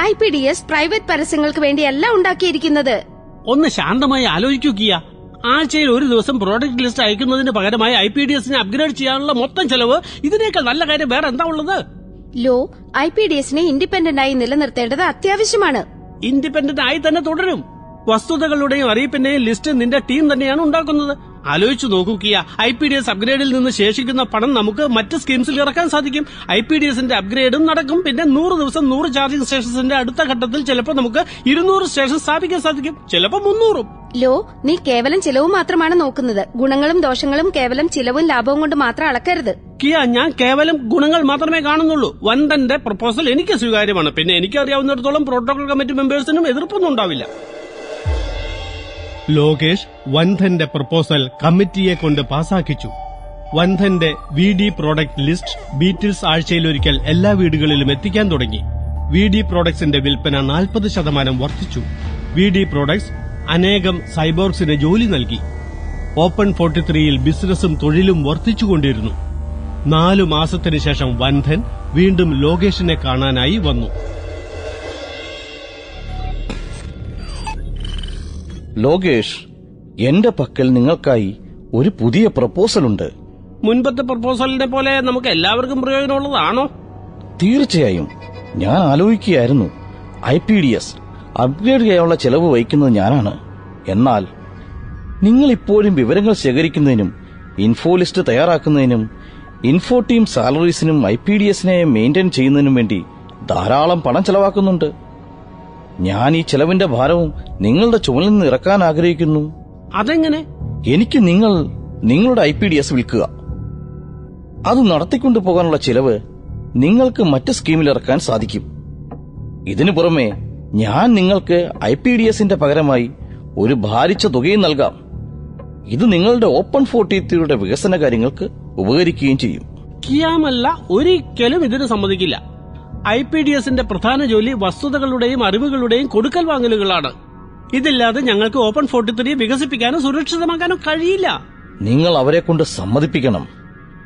I P D S private പരസ്യങ്ങൾക്ക് വേണ്ടിയല്ല ഉണ്ടാക്കിയിരിക്കുന്നത്. ഒന്ന് ശാന്തമായി ആലോചിക്കൂ കിയ. ആഴ്ചയിൽ ഒരു ദിവസം പ്രോഡക്റ്റ് ലിസ്റ്റ് അയക്കുന്നതിന് പകരമായി ഐ പി ഡി എസിനെ അപ്ഗ്രേഡ് ചെയ്യാനുള്ള മൊത്തം ചെലവ് ഇതിനേക്കാൾ നല്ല കാര്യം വേറെ എന്താ ഉള്ളത്? ലോ ഐ പി ഡി എസിനെ ഇൻഡിപെൻഡന്റ് ആയി നിലനിർത്തേണ്ടത് അത്യാവശ്യമാണ്. ഇൻഡിപെൻഡന്റ് ആയി തന്നെ തുടരും. വസ്തുതകളുടെയും അറിയിപ്പിന്റെയും ലിസ്റ്റ് നിന്റെ ടീം തന്നെയാണ് ഉണ്ടാക്കുന്നത്. ആലോചിച്ചു നോക്കൂ Kiya. I P D S അപ്ഗ്രേഡിൽ നിന്ന് ശേഷിക്കുന്ന പണം നമുക്ക് മറ്റ് സ്കീംസിൽ ഇറക്കാൻ സാധിക്കും. ഐ പി ഡി എസിന്റെ അപ്ഗ്രേഡും നടക്കും. പിന്നെ നൂറ് ദിവസം നൂറ് ചാർജിംഗ് സ്റ്റേഷൻസിന്റെ അടുത്ത ഘട്ടത്തിൽ ചിലപ്പോൾ നമുക്ക് ഇരുന്നൂറ് സ്റ്റേഷൻ സ്ഥാപിക്കാൻ സാധിക്കും. ചിലപ്പോൾ മുന്നൂറും. ലോ നീ കേവലം ചിലവ് മാത്രമാണ് നോക്കുന്നത്. ഗുണങ്ങളും ദോഷങ്ങളും കേവലം ചിലവും ലാഭവും കൊണ്ട് മാത്രം അളക്കരുത്. കിയ ഞാൻ കേവലം ഗുണങ്ങൾ മാത്രമേ കാണുന്നുള്ളൂ. വന്ദന്റെ പ്രപ്പോസൽ എനിക്ക് സ്വീകാര്യമാണ്. പിന്നെ എനിക്കറിയാവുന്നിടത്തോളം പ്രോട്ടോകോൾ കമ്മിറ്റി മെമ്പേഴ്സിനും എതിർപ്പൊന്നും ഉണ്ടാവില്ല. ലോകേഷ് വന്ധന്റെ പ്രപ്പോസൽ കമ്മിറ്റിയെ കൊണ്ട് പാസാക്കിച്ചു. വന്ധന്റെ വി ഡി പ്രോഡക്റ്റ് ലിസ്റ്റ് ബീറ്റിൽസ് ആഴ്ചയിലൊരിക്കൽ എല്ലാ വീടുകളിലും എത്തിക്കാൻ തുടങ്ങി. വി ഡി പ്രോഡക്ട്സിന്റെ വിൽപ്പന നാൽപ്പത് ശതമാനം വർദ്ധിച്ചു. വി ഡി പ്രോഡക്ട്സ് അനേകം സൈബോർഗ്സിന് ജോലി നൽകി. ഓപ്പൺ ഫോർട്ടി ത്രീയിൽ ബിസിനസ്സും തൊഴിലും വർദ്ധിച്ചുകൊണ്ടിരുന്നു. നാലു മാസത്തിനു ശേഷം വന്ധൻ വീണ്ടും ലോകേഷിനെ കാണാനായി വന്നു. ലോകേഷ് എന്റെ പക്കൽ നിങ്ങൾക്കായി ഒരു പുതിയ പ്രപ്പോസൽ ഉണ്ട്. മുൻപത്തെ പ്രപ്പോസലിനെ പോലെ നമുക്ക് എല്ലാവർക്കും പ്രയോജനമുള്ളതാണോ? തീർച്ചയായും. ഞാൻ ആലോചിക്കുകയായിരുന്നു. I P D S upgrade ചെയ്യാനുള്ള ചെലവ് വഹിക്കുന്നത് ഞാനാണ്. എന്നാൽ നിങ്ങൾ ഇപ്പോഴും വിവരങ്ങൾ ശേഖരിക്കുന്നതിനും info list തയ്യാറാക്കുന്നതിനും info team salaries I P D എസിനെ മെയിന്റെയിൻ ചെയ്യുന്നതിനും വേണ്ടി ധാരാളം പണം ചെലവാക്കുന്നുണ്ട്. ഞാൻ ഈ ചെലവിന്റെ ഭാരവും നിങ്ങളുടെ ചുമലിൽ നിന്ന് ഇറക്കാൻ ആഗ്രഹിക്കുന്നു. അതെങ്ങനെ? എനിക്ക് നിങ്ങൾ നിങ്ങളുടെ ഐ പി ഡി എസ് വിൽക്കുക. അത് നടത്തിക്കൊണ്ടു പോകാനുള്ള ചിലവ് നിങ്ങൾക്ക് മറ്റ് സ്കീമിൽ ഇറക്കാൻ സാധിക്കും. ഇതിനു പുറമെ ഞാൻ നിങ്ങൾക്ക് ഐ പി ഡി എസിന്റെ പകരമായി ഒരു ഭാരിച്ച തുകയും നൽകാം. ഇത് നിങ്ങളുടെ ഓപ്പൺ ഫോർട്ടിയുടെ വികസന കാര്യങ്ങൾക്ക് ഉപകരിക്കുകയും ചെയ്യും. കിയാമല്ല ഒരിക്കലും ഇതിന് സമ്മതിക്കില്ല. ഐ പി ഡി എസിന്റെ പ്രധാന ജോലി വസ്തുതകളുടെയും അറിവുകളുടെയും കൊടുക്കൽ വാങ്ങലുകളാണ്. ഇതില്ലാതെ ഞങ്ങൾക്ക് ഓപ്പൺ ഫോർട്ടി ത്രീ വികസിപ്പിക്കാനോ സുരക്ഷിതമാക്കാനോ കഴിയില്ല. നിങ്ങൾ അവരെ കൊണ്ട് സമ്മതിപ്പിക്കണം.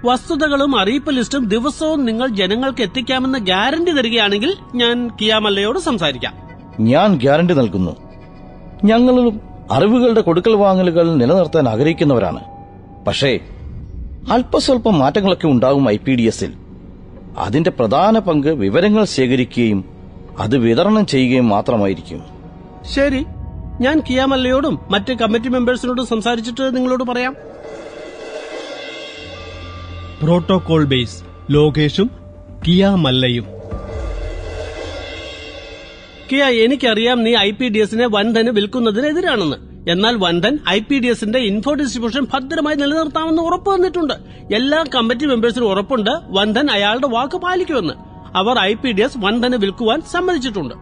വസ്തുതകളും അറിയിപ്പ് ലിസ്റ്റും ദിവസവും നിങ്ങൾ ജനങ്ങൾക്ക് എത്തിക്കാമെന്ന് ഗ്യാരണ്ടി തരികയാണെങ്കിൽ ഞാൻ കിയാമല്ലയോട് സംസാരിക്കാം. ഞാൻ ഗ്യാരണ്ടി നൽകുന്നു. ഞങ്ങളും അറിവുകളുടെ കൊടുക്കൽ വാങ്ങലുകൾ നിലനിർത്താൻ ആഗ്രഹിക്കുന്നവരാണ്. പക്ഷേ അല്പസ്വല്പം മാറ്റങ്ങളൊക്കെ ഉണ്ടാകും ഐ പി ഡി എസിൽ. അതിന്റെ പ്രധാന പങ്ക് വിവരങ്ങൾ ശേഖരിക്കുകയും അത് വിതരണം ചെയ്യുകയും മാത്രമായിരിക്കും. ശരി. ഞാൻ കിയാമല്ലയോടും മറ്റ് കമ്മിറ്റി മെമ്പേഴ്സിനോടും സംസാരിച്ചിട്ട് നിങ്ങളോട് പറയാം. Protocol base. ലോകേഷും കിയാമല്ലയും. കിയ എനിക്കറിയാം നീ ഐ പി ഡി എസിനെ വൻധന് വിൽക്കുന്നതിനെതിരാണെന്ന്. എന്നാൽ വന്ദൻ ഐ പി ഡി എസിന്റെ ഇൻഫോ ഡിസ്ട്രിബ്യൂഷൻ ഭദ്രമായി നിലനിർത്താമെന്ന് ഉറപ്പ് വന്നിട്ടുണ്ട്. എല്ലാ കമ്മിറ്റി മെമ്പേഴ്സിനും ഉറപ്പുണ്ട് വന്ദൻ അയാളുടെ വാക്ക് പാലിക്കുമെന്ന്. അവർ ഐ പി ഡി എസ് വൻധന് വിൽക്കുവാൻ സമ്മതിച്ചിട്ടുണ്ട്.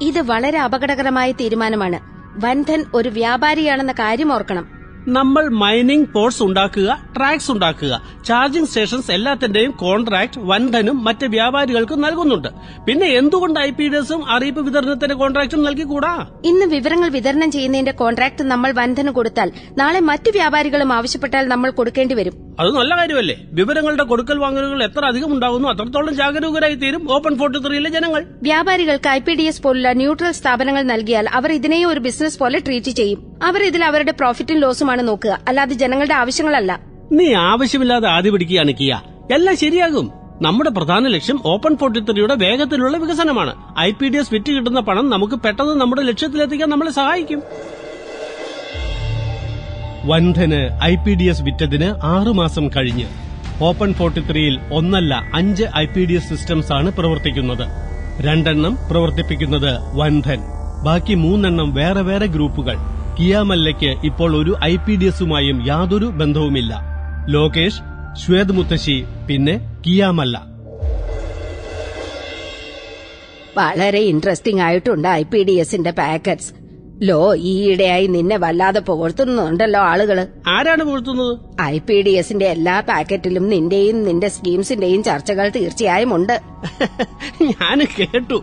ഇത് വളരെ അപകടകരമായ തീരുമാനമാണ്. വന്ധൻ ഒരു വ്യാപാരിയാണെന്ന കാര്യം ഓർക്കണം. നമ്മൾ മൈനിങ് പോർട്സ് ഉണ്ടാക്കുക ട്രാക്സ് ഉണ്ടാക്കുക ചാർജിംഗ് സ്റ്റേഷൻസ് എല്ലാത്തിന്റെയും കോൺട്രാക്ട് വൻധനും മറ്റ് വ്യാപാരികൾക്കും നൽകുന്നുണ്ട്. പിന്നെ എന്തുകൊണ്ട് ഐ പി ഡിസും അറിയിപ്പ് വിതരണത്തിന്റെ കോൺട്രാക്റ്റും നൽകിക്കൂടാ? ഇന്ന് വിവരങ്ങൾ വിതരണം ചെയ്യുന്നതിന്റെ കോൺട്രാക്ട് നമ്മൾ വന്ധന് കൊടുത്താൽ നാളെ മറ്റു വ്യാപാരികളും ആവശ്യപ്പെട്ടാൽ നമ്മൾ കൊടുക്കേണ്ടി വരും. അത് നല്ല കാര്യമല്ലേ? വിവരങ്ങളുടെ കൊടുക്കൽ വാങ്ങലുകൾ എത്ര അധികം ഉണ്ടാകുന്നു അത്രത്തോളം ജാഗരൂകരായി തീരും ഓപ്പൺ ഫോർട്ടി ത്രീയിലെ ജനങ്ങൾ. വ്യാപാരികൾക്ക് ഐ പി ഡി എസ് പോലുള്ള ന്യൂട്രൽ സ്ഥാപനങ്ങൾ നൽകിയാൽ അവർ ഇതിനെയും ഒരു ബിസിനസ് പോലെ ട്രീറ്റ് ചെയ്യും. അവർ ഇതിൽ അവരുടെ പ്രോഫിറ്റും ലോസുമാണ് നോക്കുക. അല്ലാതെ ജനങ്ങളുടെ ആവശ്യങ്ങളല്ല. നീ ആവശ്യമില്ലാതെ ആദ്യ പിടിക്കുകയാണ് കിയ. എല്ലാം ശരിയാകും. നമ്മുടെ പ്രധാന ലക്ഷ്യം ഓപ്പൺ ഫോർട്ടി ത്രീയുടെ വേഗത്തിലുള്ള വികസനമാണ്. ഐ പി ഡി എസ് വിറ്റ് കിട്ടുന്ന പണം നമുക്ക് പെട്ടെന്ന് നമ്മുടെ ലക്ഷ്യത്തിലെത്തിക്കാൻ നമ്മളെ സഹായിക്കും. വന്ധന് ഐ പി ഡി എസ് വിറ്റതിന് ആറുമാസം കഴിഞ്ഞ്. ഓപ്പൺ ഫോർട്ടി ത്രീയിൽ ഒന്നല്ല അഞ്ച് I P D S systems ആണ് പ്രവർത്തിക്കുന്നത്. രണ്ടെണ്ണം പ്രവർത്തിപ്പിക്കുന്നത് വന്ധൻ ബാക്കി മൂന്നെണ്ണം വേറെ വേറെ ഗ്രൂപ്പുകൾ. കിയാമല്ലയ്ക്ക് ഇപ്പോൾ ഒരു ഐ പി ഡി എസുമായും യാതൊരു ബന്ധവുമില്ല. ലോകേഷ് ശ്വേത് മുത്തശ്ശി പിന്നെ കിയാമല്ല. വളരെ ഇൻട്രസ്റ്റിംഗ് ആയിട്ടുണ്ട് ഐ പി ഡി എസിന്റെ പാക്കറ്റ്സ്. ലോ ഈയിടെയായി നിന്നെ വല്ലാതെ പുകഴ്ത്തുന്നുണ്ടല്ലോ ആളുകൾ. ആരാണ് പുകഴ്ത്തുന്നത്? ഐ പി ഡി എസിന്റെ എല്ലാ പാക്കറ്റിലും നിന്റെയും നിന്റെ സ്കീംസിന്റെയും ചർച്ചകൾ തീർച്ചയായും ഉണ്ട് ഞാൻ കേട്ടു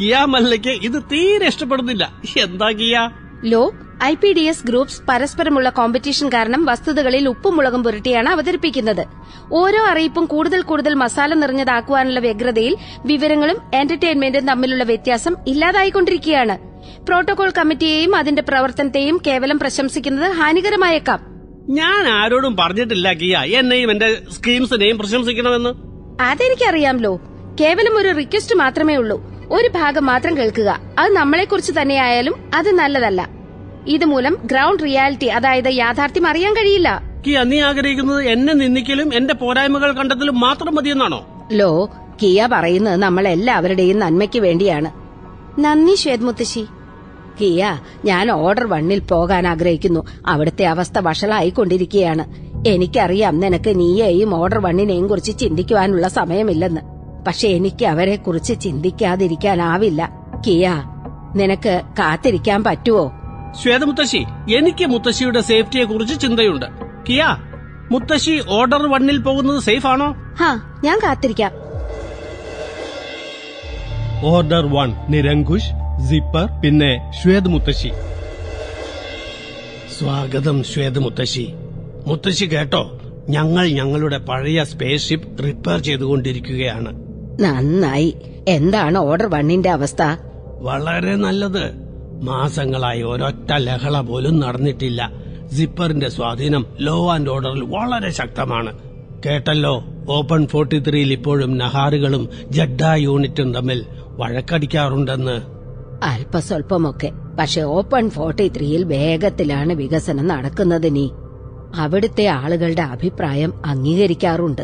കിയാമല്ലയ്ക്ക് ഇത് തീരെ ഇഷ്ടപ്പെടുന്നില്ല. എന്താ Kiya? Lo I P D S groups പരസ്പരമുള്ള കോമ്പറ്റീഷൻ കാരണം വസ്തുതകളിൽ ഉപ്പും മുളകും പുരട്ടിയാണ് അവതരിപ്പിക്കുന്നത്. ഓരോ അറിയിപ്പും കൂടുതൽ കൂടുതൽ മസാല നിറഞ്ഞതാക്കുവാനുള്ള വ്യഗ്രതയിൽ വിവരങ്ങളും എന്റർടൈൻമെന്റും തമ്മിലുള്ള വ്യത്യാസം ഇല്ലാതായിക്കൊണ്ടിരിക്കുകയാണ്. പ്രോട്ടോകോൾ കമ്മിറ്റിയെയും അതിന്റെ പ്രവർത്തനത്തെയും കേവലം പ്രശംസിക്കുന്നത് ഹാനികരമായേക്കാം. ഞാൻ ആരോടും പറഞ്ഞിട്ടില്ല കിയ എന്നെയും എന്റെ സ്കീംസിനെയും പ്രശംസിക്കണമെന്ന്. അതെനിക്കറിയാമല്ലോ കേവലം ഒരു റിക്വസ്റ്റ് മാത്രമേ ഉള്ളൂ. ഒരു ഭാഗം മാത്രം കേൾക്കുക. അത് നമ്മളെക്കുറിച്ച് തന്നെയായാലും അത് നല്ലതല്ല. ഇതുമൂലം ഗ്രൗണ്ട് റിയാലിറ്റി അതായത് യാഥാർത്ഥ്യം അറിയാൻ കഴിയില്ല. കിയ നീ ആഗ്രഹിക്കുന്നത് എന്നെ നിന്ദിക്കലും എന്റെ പോരായ്മകൾ കണ്ടെത്തലും മാത്രം മതിയെന്നാണോ? ലോ കിയ പറയുന്നത് നമ്മൾ എല്ലാവരുടെയും നന്മയ്ക്ക് വേണ്ടിയാണ്. നന്ദി ശ്വേത് മുത്തശ്ശി കിയ ഞാൻ ഓർഡർ വണ്ണിൽ പോകാൻ ആഗ്രഹിക്കുന്നു. അവിടുത്തെ അവസ്ഥ വഷളായിക്കൊണ്ടിരിക്കുകയാണ്. എനിക്കറിയാം നിനക്ക് നീയെയും ഓർഡർ വണ്ണിനെയും കുറിച്ച് ചിന്തിക്കുവാനുള്ള സമയമില്ലെന്ന്. പക്ഷെ എനിക്ക് അവരെ കുറിച്ച് ചിന്തിക്കാതിരിക്കാനാവില്ല. കിയ നിനക്ക് കാത്തിരിക്കാൻ പറ്റുവോ? ശ്വേതമുത്തശ്ശി എനിക്ക് മുത്തശ്ശിയുടെ സേഫ്റ്റിയെ കുറിച്ച് ചിന്തയുണ്ട്. കിയ മുത്തശ്ശി ഓർഡർ വണ്ണിൽ പോകുന്നത് സേഫ് ആണോ ഹാ ഞാൻ കാത്തിരിക്കാം. ഓർഡർ വൺ നിരങ്കുഷ് സിപ്പർ പിന്നെ ശ്വേത് മുത്തശ്ശി സ്വാഗതം ശ്വേത് മുത്തശ്ശി മുത്തശ്ശി കേട്ടോ ഞങ്ങൾ ഞങ്ങളുടെ പഴയ സ്പേസ് ഷിപ്പ് റിപ്പയർ ചെയ്തുകൊണ്ടിരിക്കുകയാണ്. നന്നായി. എന്താണ് ഓർഡർ വണ്ണിന്റെ അവസ്ഥ? വളരെ നല്ലത്. മാസങ്ങളായി ഒരൊറ്റ ലഹള പോലും നടന്നിട്ടില്ല. സിപ്പറിന്റെ സ്വാധീനം ലോ ആൻഡ് ഓർഡറിൽ വളരെ ശക്തമാണ്. കേട്ടല്ലോ ഓപ്പൺ ഫോർട്ടി ത്രീയിൽ ഇപ്പോഴും നഹാറുകളും ജഡ്ഡ യൂണിറ്റും തമ്മിൽ വഴക്കടിക്കാറുണ്ടെന്ന്. അല്പസ്വല്പമൊക്കെ പക്ഷെ ഓപ്പൺ ഫോർട്ടി ത്രീയിൽ വേഗത്തിലാണ് വികസനം നടക്കുന്നത് നീ അവിടുത്തെ ആളുകളുടെ അഭിപ്രായം അംഗീകരിക്കാറുണ്ട്.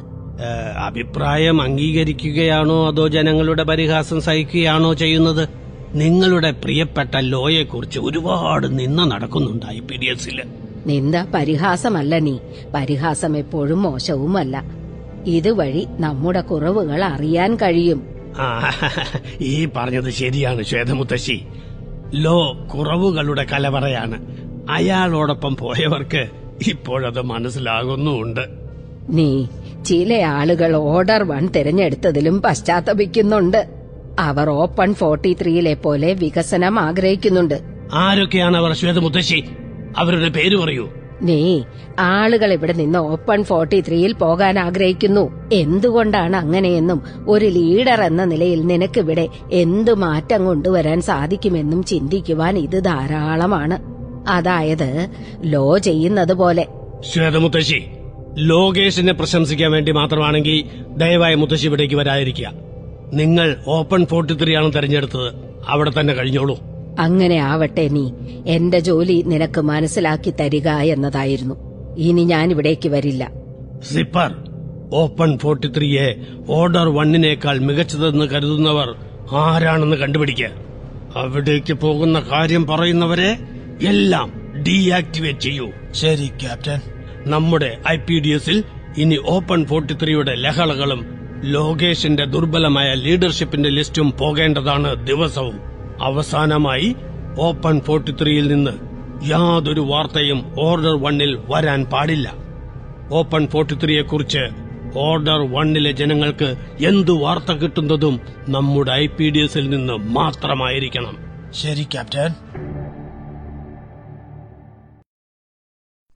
അഭിപ്രായം അംഗീകരിക്കുകയാണോ അതോ ജനങ്ങളുടെ പരിഹാസം സഹിക്കുകയാണോ ചെയ്യുന്നത്? നിങ്ങളുടെ പ്രിയപ്പെട്ട ലോയെക്കുറിച്ച് ഒരുപാട് നിന്ന നടക്കുന്നുണ്ടായി പി ഡി എസിൽ നിന്ദ പരിഹാസമല്ല നീ. പരിഹാസം എപ്പോഴും മോശവുമല്ല. ഇതുവഴി നമ്മുടെ കുറവുകൾ അറിയാൻ കഴിയും. ഈ പറഞ്ഞത് ശരിയാണ് ശ്വേതമുത്തശ്ശി. ലോ കുറവുകളുടെ കലവറയാണ്. അയാളോടൊപ്പം പോയവർക്ക് ഇപ്പോഴത് മനസ്സിലാകുന്നുമുണ്ട്. നീ ചില ആളുകൾ ഓർഡർ വൺ തിരഞ്ഞെടുത്തതിലും പശ്ചാത്തപിക്കുന്നുണ്ട്. അവർ ഓപ്പൺ ഫോർട്ടി ത്രീയിലെ പോലെ വികസനം ആഗ്രഹിക്കുന്നുണ്ട്. ആരൊക്കെയാണ് അവർ ശ്വേത മുത്തശ്ശി? അവരുടെ പേര് പറയൂ. നീ ആളുകൾ ഇവിടെ നിന്ന് ഓപ്പൺ ഫോർട്ടി ത്രീയിൽ പോകാൻ ആഗ്രഹിക്കുന്നു. എന്തുകൊണ്ടാണ് അങ്ങനെയെന്നും ഒരു ലീഡർ എന്ന നിലയിൽ നിനക്കിവിടെ എന്തു മാറ്റം കൊണ്ടുവരാൻ സാധിക്കുമെന്നും ചിന്തിക്കുവാൻ ഇത് ധാരാളമാണ്. അതായത് ലോ ചെയ്യുന്നത് പോലെ. ശ്വേതമുത്തശ്ശി ലോകേഷിനെ പ്രശംസിക്കാൻ വേണ്ടി മാത്രമാണെങ്കിൽ ദയവായി മുത്തശ്ശി ഇവിടേക്ക് വരാതിരിക്കുക. നിങ്ങൾ ഓപ്പൺ ഫോർട്ടി ത്രീ ആണ് തെരഞ്ഞെടുത്തത്. അവിടെ തന്നെ കഴിഞ്ഞോളൂ. അങ്ങനെ ആവട്ടെ നീ. എന്റെ ജോലി നിനക്ക് മനസ്സിലാക്കി തരിക എന്നതായിരുന്നു. ഇനി ഞാൻ ഇവിടേക്ക് വരില്ല. സിപ്പർ ഓപ്പൺ ഫോർട്ടി ത്രീയെ ഓർഡർ വണ്ണിനേക്കാൾ മികച്ചതെന്ന് കരുതുന്നവർ ആരാണെന്ന് കണ്ടുപിടിക്കുക അവിടേക്ക് പോകുന്ന കാര്യം പറയുന്നവരെ എല്ലാം ഡീആക്ടിവേറ്റ് ചെയ്യൂ. ശരി ക്യാപ്റ്റൻ. നമ്മുടെ ഐ പി ഡി എസിൽ ഇനി ഓപ്പൺ ഫോർട്ടി ത്രീയുടെ ലഹളകളും ലോകേഷിന്റെ ദുർബലമായ ലീഡർഷിപ്പിന്റെ ലിസ്റ്റും പോകേണ്ടതാണ് ദിവസവും. അവസാനമായി ഓപ്പൺ ഫോർട്ടി ത്രീയിൽ നിന്ന് യാതൊരു വാർത്തയും ഓർഡർ വണ്ണിൽ വരാൻ പാടില്ല. ഓപ്പൺ ഫോർട്ടി ത്രീയെ കുറിച്ച് ഓർഡർ വണ്ണിലെ ജനങ്ങൾക്ക് എന്തു വാർത്ത കിട്ടുന്നതും നമ്മുടെ ഐ പി ഡി എസിൽ നിന്ന് മാത്രമായിരിക്കണം. ശരി ക്യാപ്റ്റൻ.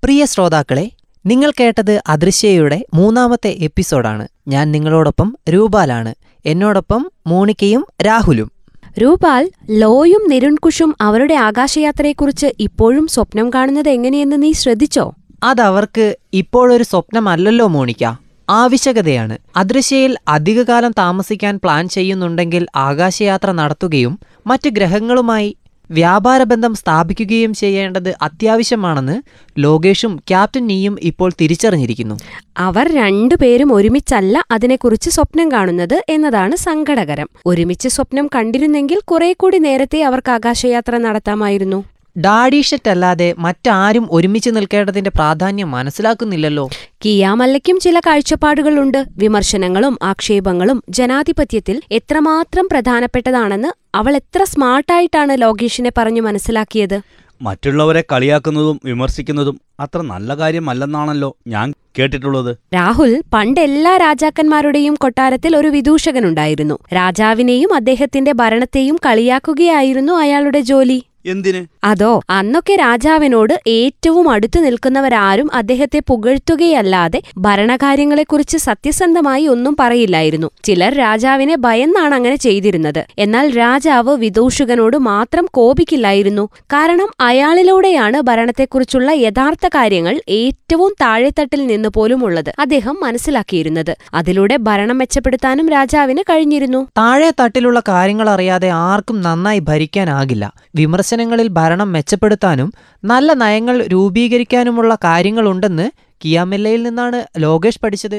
പ്രിയ ശ്രോതാക്കളെ നിങ്ങൾ കേട്ടത് അദൃശ്യയുടെ മൂന്നാമത്തെ എപ്പിസോഡാണ്. ഞാൻ നിങ്ങളോടൊപ്പം രൂപാലാണ്. എന്നോടൊപ്പം മോണിക്കയും രാഹുലും. രൂപാൽ ലോയും നിരുൺകുഷും അവരുടെ ആകാശയാത്രയെക്കുറിച്ച് ഇപ്പോഴും സ്വപ്നം കാണുന്നത് എങ്ങനെയെന്ന് നീ ശ്രദ്ധിച്ചോ? അതവർക്ക് ഇപ്പോഴൊരു സ്വപ്നമല്ലല്ലോ മോണിക്ക. ആവശ്യകതയാണ്. അദൃശ്യയിൽ അധികകാലം താമസിക്കാൻ പ്ലാൻ ചെയ്യുന്നുണ്ടെങ്കിൽ ആകാശയാത്ര നടത്തുകയും മറ്റ് ഗ്രഹങ്ങളുമായി വ്യാപാരബന്ധം സ്ഥാപിക്കുകയും ചെയ്യേണ്ടത് അത്യാവശ്യമാണെന്ന് ലോകേഷും ക്യാപ്റ്റൻ നീയും ഇപ്പോൾ തിരിച്ചറിഞ്ഞിരിക്കുന്നു. അവർ രണ്ടുപേരും ഒരുമിച്ചല്ല അതിനെക്കുറിച്ച് സ്വപ്നം കാണുന്നത് എന്നതാണ് സങ്കടകരം. ഒരുമിച്ച് സ്വപ്നം കണ്ടിരുന്നെങ്കിൽ കുറെ കൂടി നേരത്തെ അവർക്ക് ആകാശയാത്ര നടത്താമായിരുന്നു. ഡാഡീഷറ്റ് അല്ലാതെ മറ്റാരും ഒരുമിച്ച് നിൽക്കേണ്ടതിന്റെ പ്രാധാന്യം മനസ്സിലാക്കുന്നില്ലല്ലോ. കിയാമല്ലയ്ക്കും ചില കാഴ്ചപ്പാടുകളുണ്ട്. വിമർശനങ്ങളും ആക്ഷേപങ്ങളും ജനാധിപത്യത്തിൽ എത്രമാത്രം പ്രധാനപ്പെട്ടതാണെന്ന് അവൾ എത്ര സ്മാർട്ടായിട്ടാണ് ലോകേഷിനെ പറഞ്ഞു മനസ്സിലാക്കിയത്. മറ്റുള്ളവരെ കളിയാക്കുന്നതും വിമർശിക്കുന്നതും അത്ര നല്ല കാര്യമല്ലെന്നാണല്ലോ ഞാൻ കേട്ടിട്ടുള്ളത്. രാഹുൽ പണ്ട് എല്ലാ രാജാക്കന്മാരുടെയും കൊട്ടാരത്തിൽ ഒരു വിദൂഷകനുണ്ടായിരുന്നു. രാജാവിനെയും അദ്ദേഹത്തിന്റെ ഭരണത്തെയും കളിയാക്കുകയായിരുന്നു അയാളുടെ ജോലി. എന്തിന്? അതോ അന്നൊക്കെ രാജാവിനോട് ഏറ്റവും അടുത്തു നിൽക്കുന്നവരാരും അദ്ദേഹത്തെ പുകഴ്ത്തുകയല്ലാതെ ഭരണകാര്യങ്ങളെക്കുറിച്ച് സത്യസന്ധമായി ഒന്നും പറയില്ലായിരുന്നു. ചിലർ രാജാവിനെ ഭയന്നാണ് അങ്ങനെ ചെയ്തിരുന്നത്. എന്നാൽ രാജാവ് വിദൂഷകനോട് മാത്രം കോപിക്കില്ലായിരുന്നു. കാരണം അയാളിലൂടെയാണ് ഭരണത്തെക്കുറിച്ചുള്ള യഥാർത്ഥ കാര്യങ്ങൾ ഏറ്റവും താഴെത്തട്ടിൽ നിന്ന് പോലും ഉള്ളത് അദ്ദേഹം മനസ്സിലാക്കിയിരുന്നത്. അതിലൂടെ ഭരണം മെച്ചപ്പെടുത്താനും രാജാവിന് കഴിഞ്ഞിരുന്നു. താഴെ തട്ടിലുള്ള കാര്യങ്ങൾ അറിയാതെ ആർക്കും നന്നായി ഭരിക്കാനാകില്ല. വിമർശനങ്ങളിൽ ഭരണം മെച്ചപ്പെടുത്താനും നല്ല നയങ്ങൾ രൂപീകരിക്കാനുമുള്ള കാര്യങ്ങളുണ്ടെന്ന് കിയാമെല്ലയിൽ നിന്നാണ് ലോകേഷ് പഠിച്ചത്.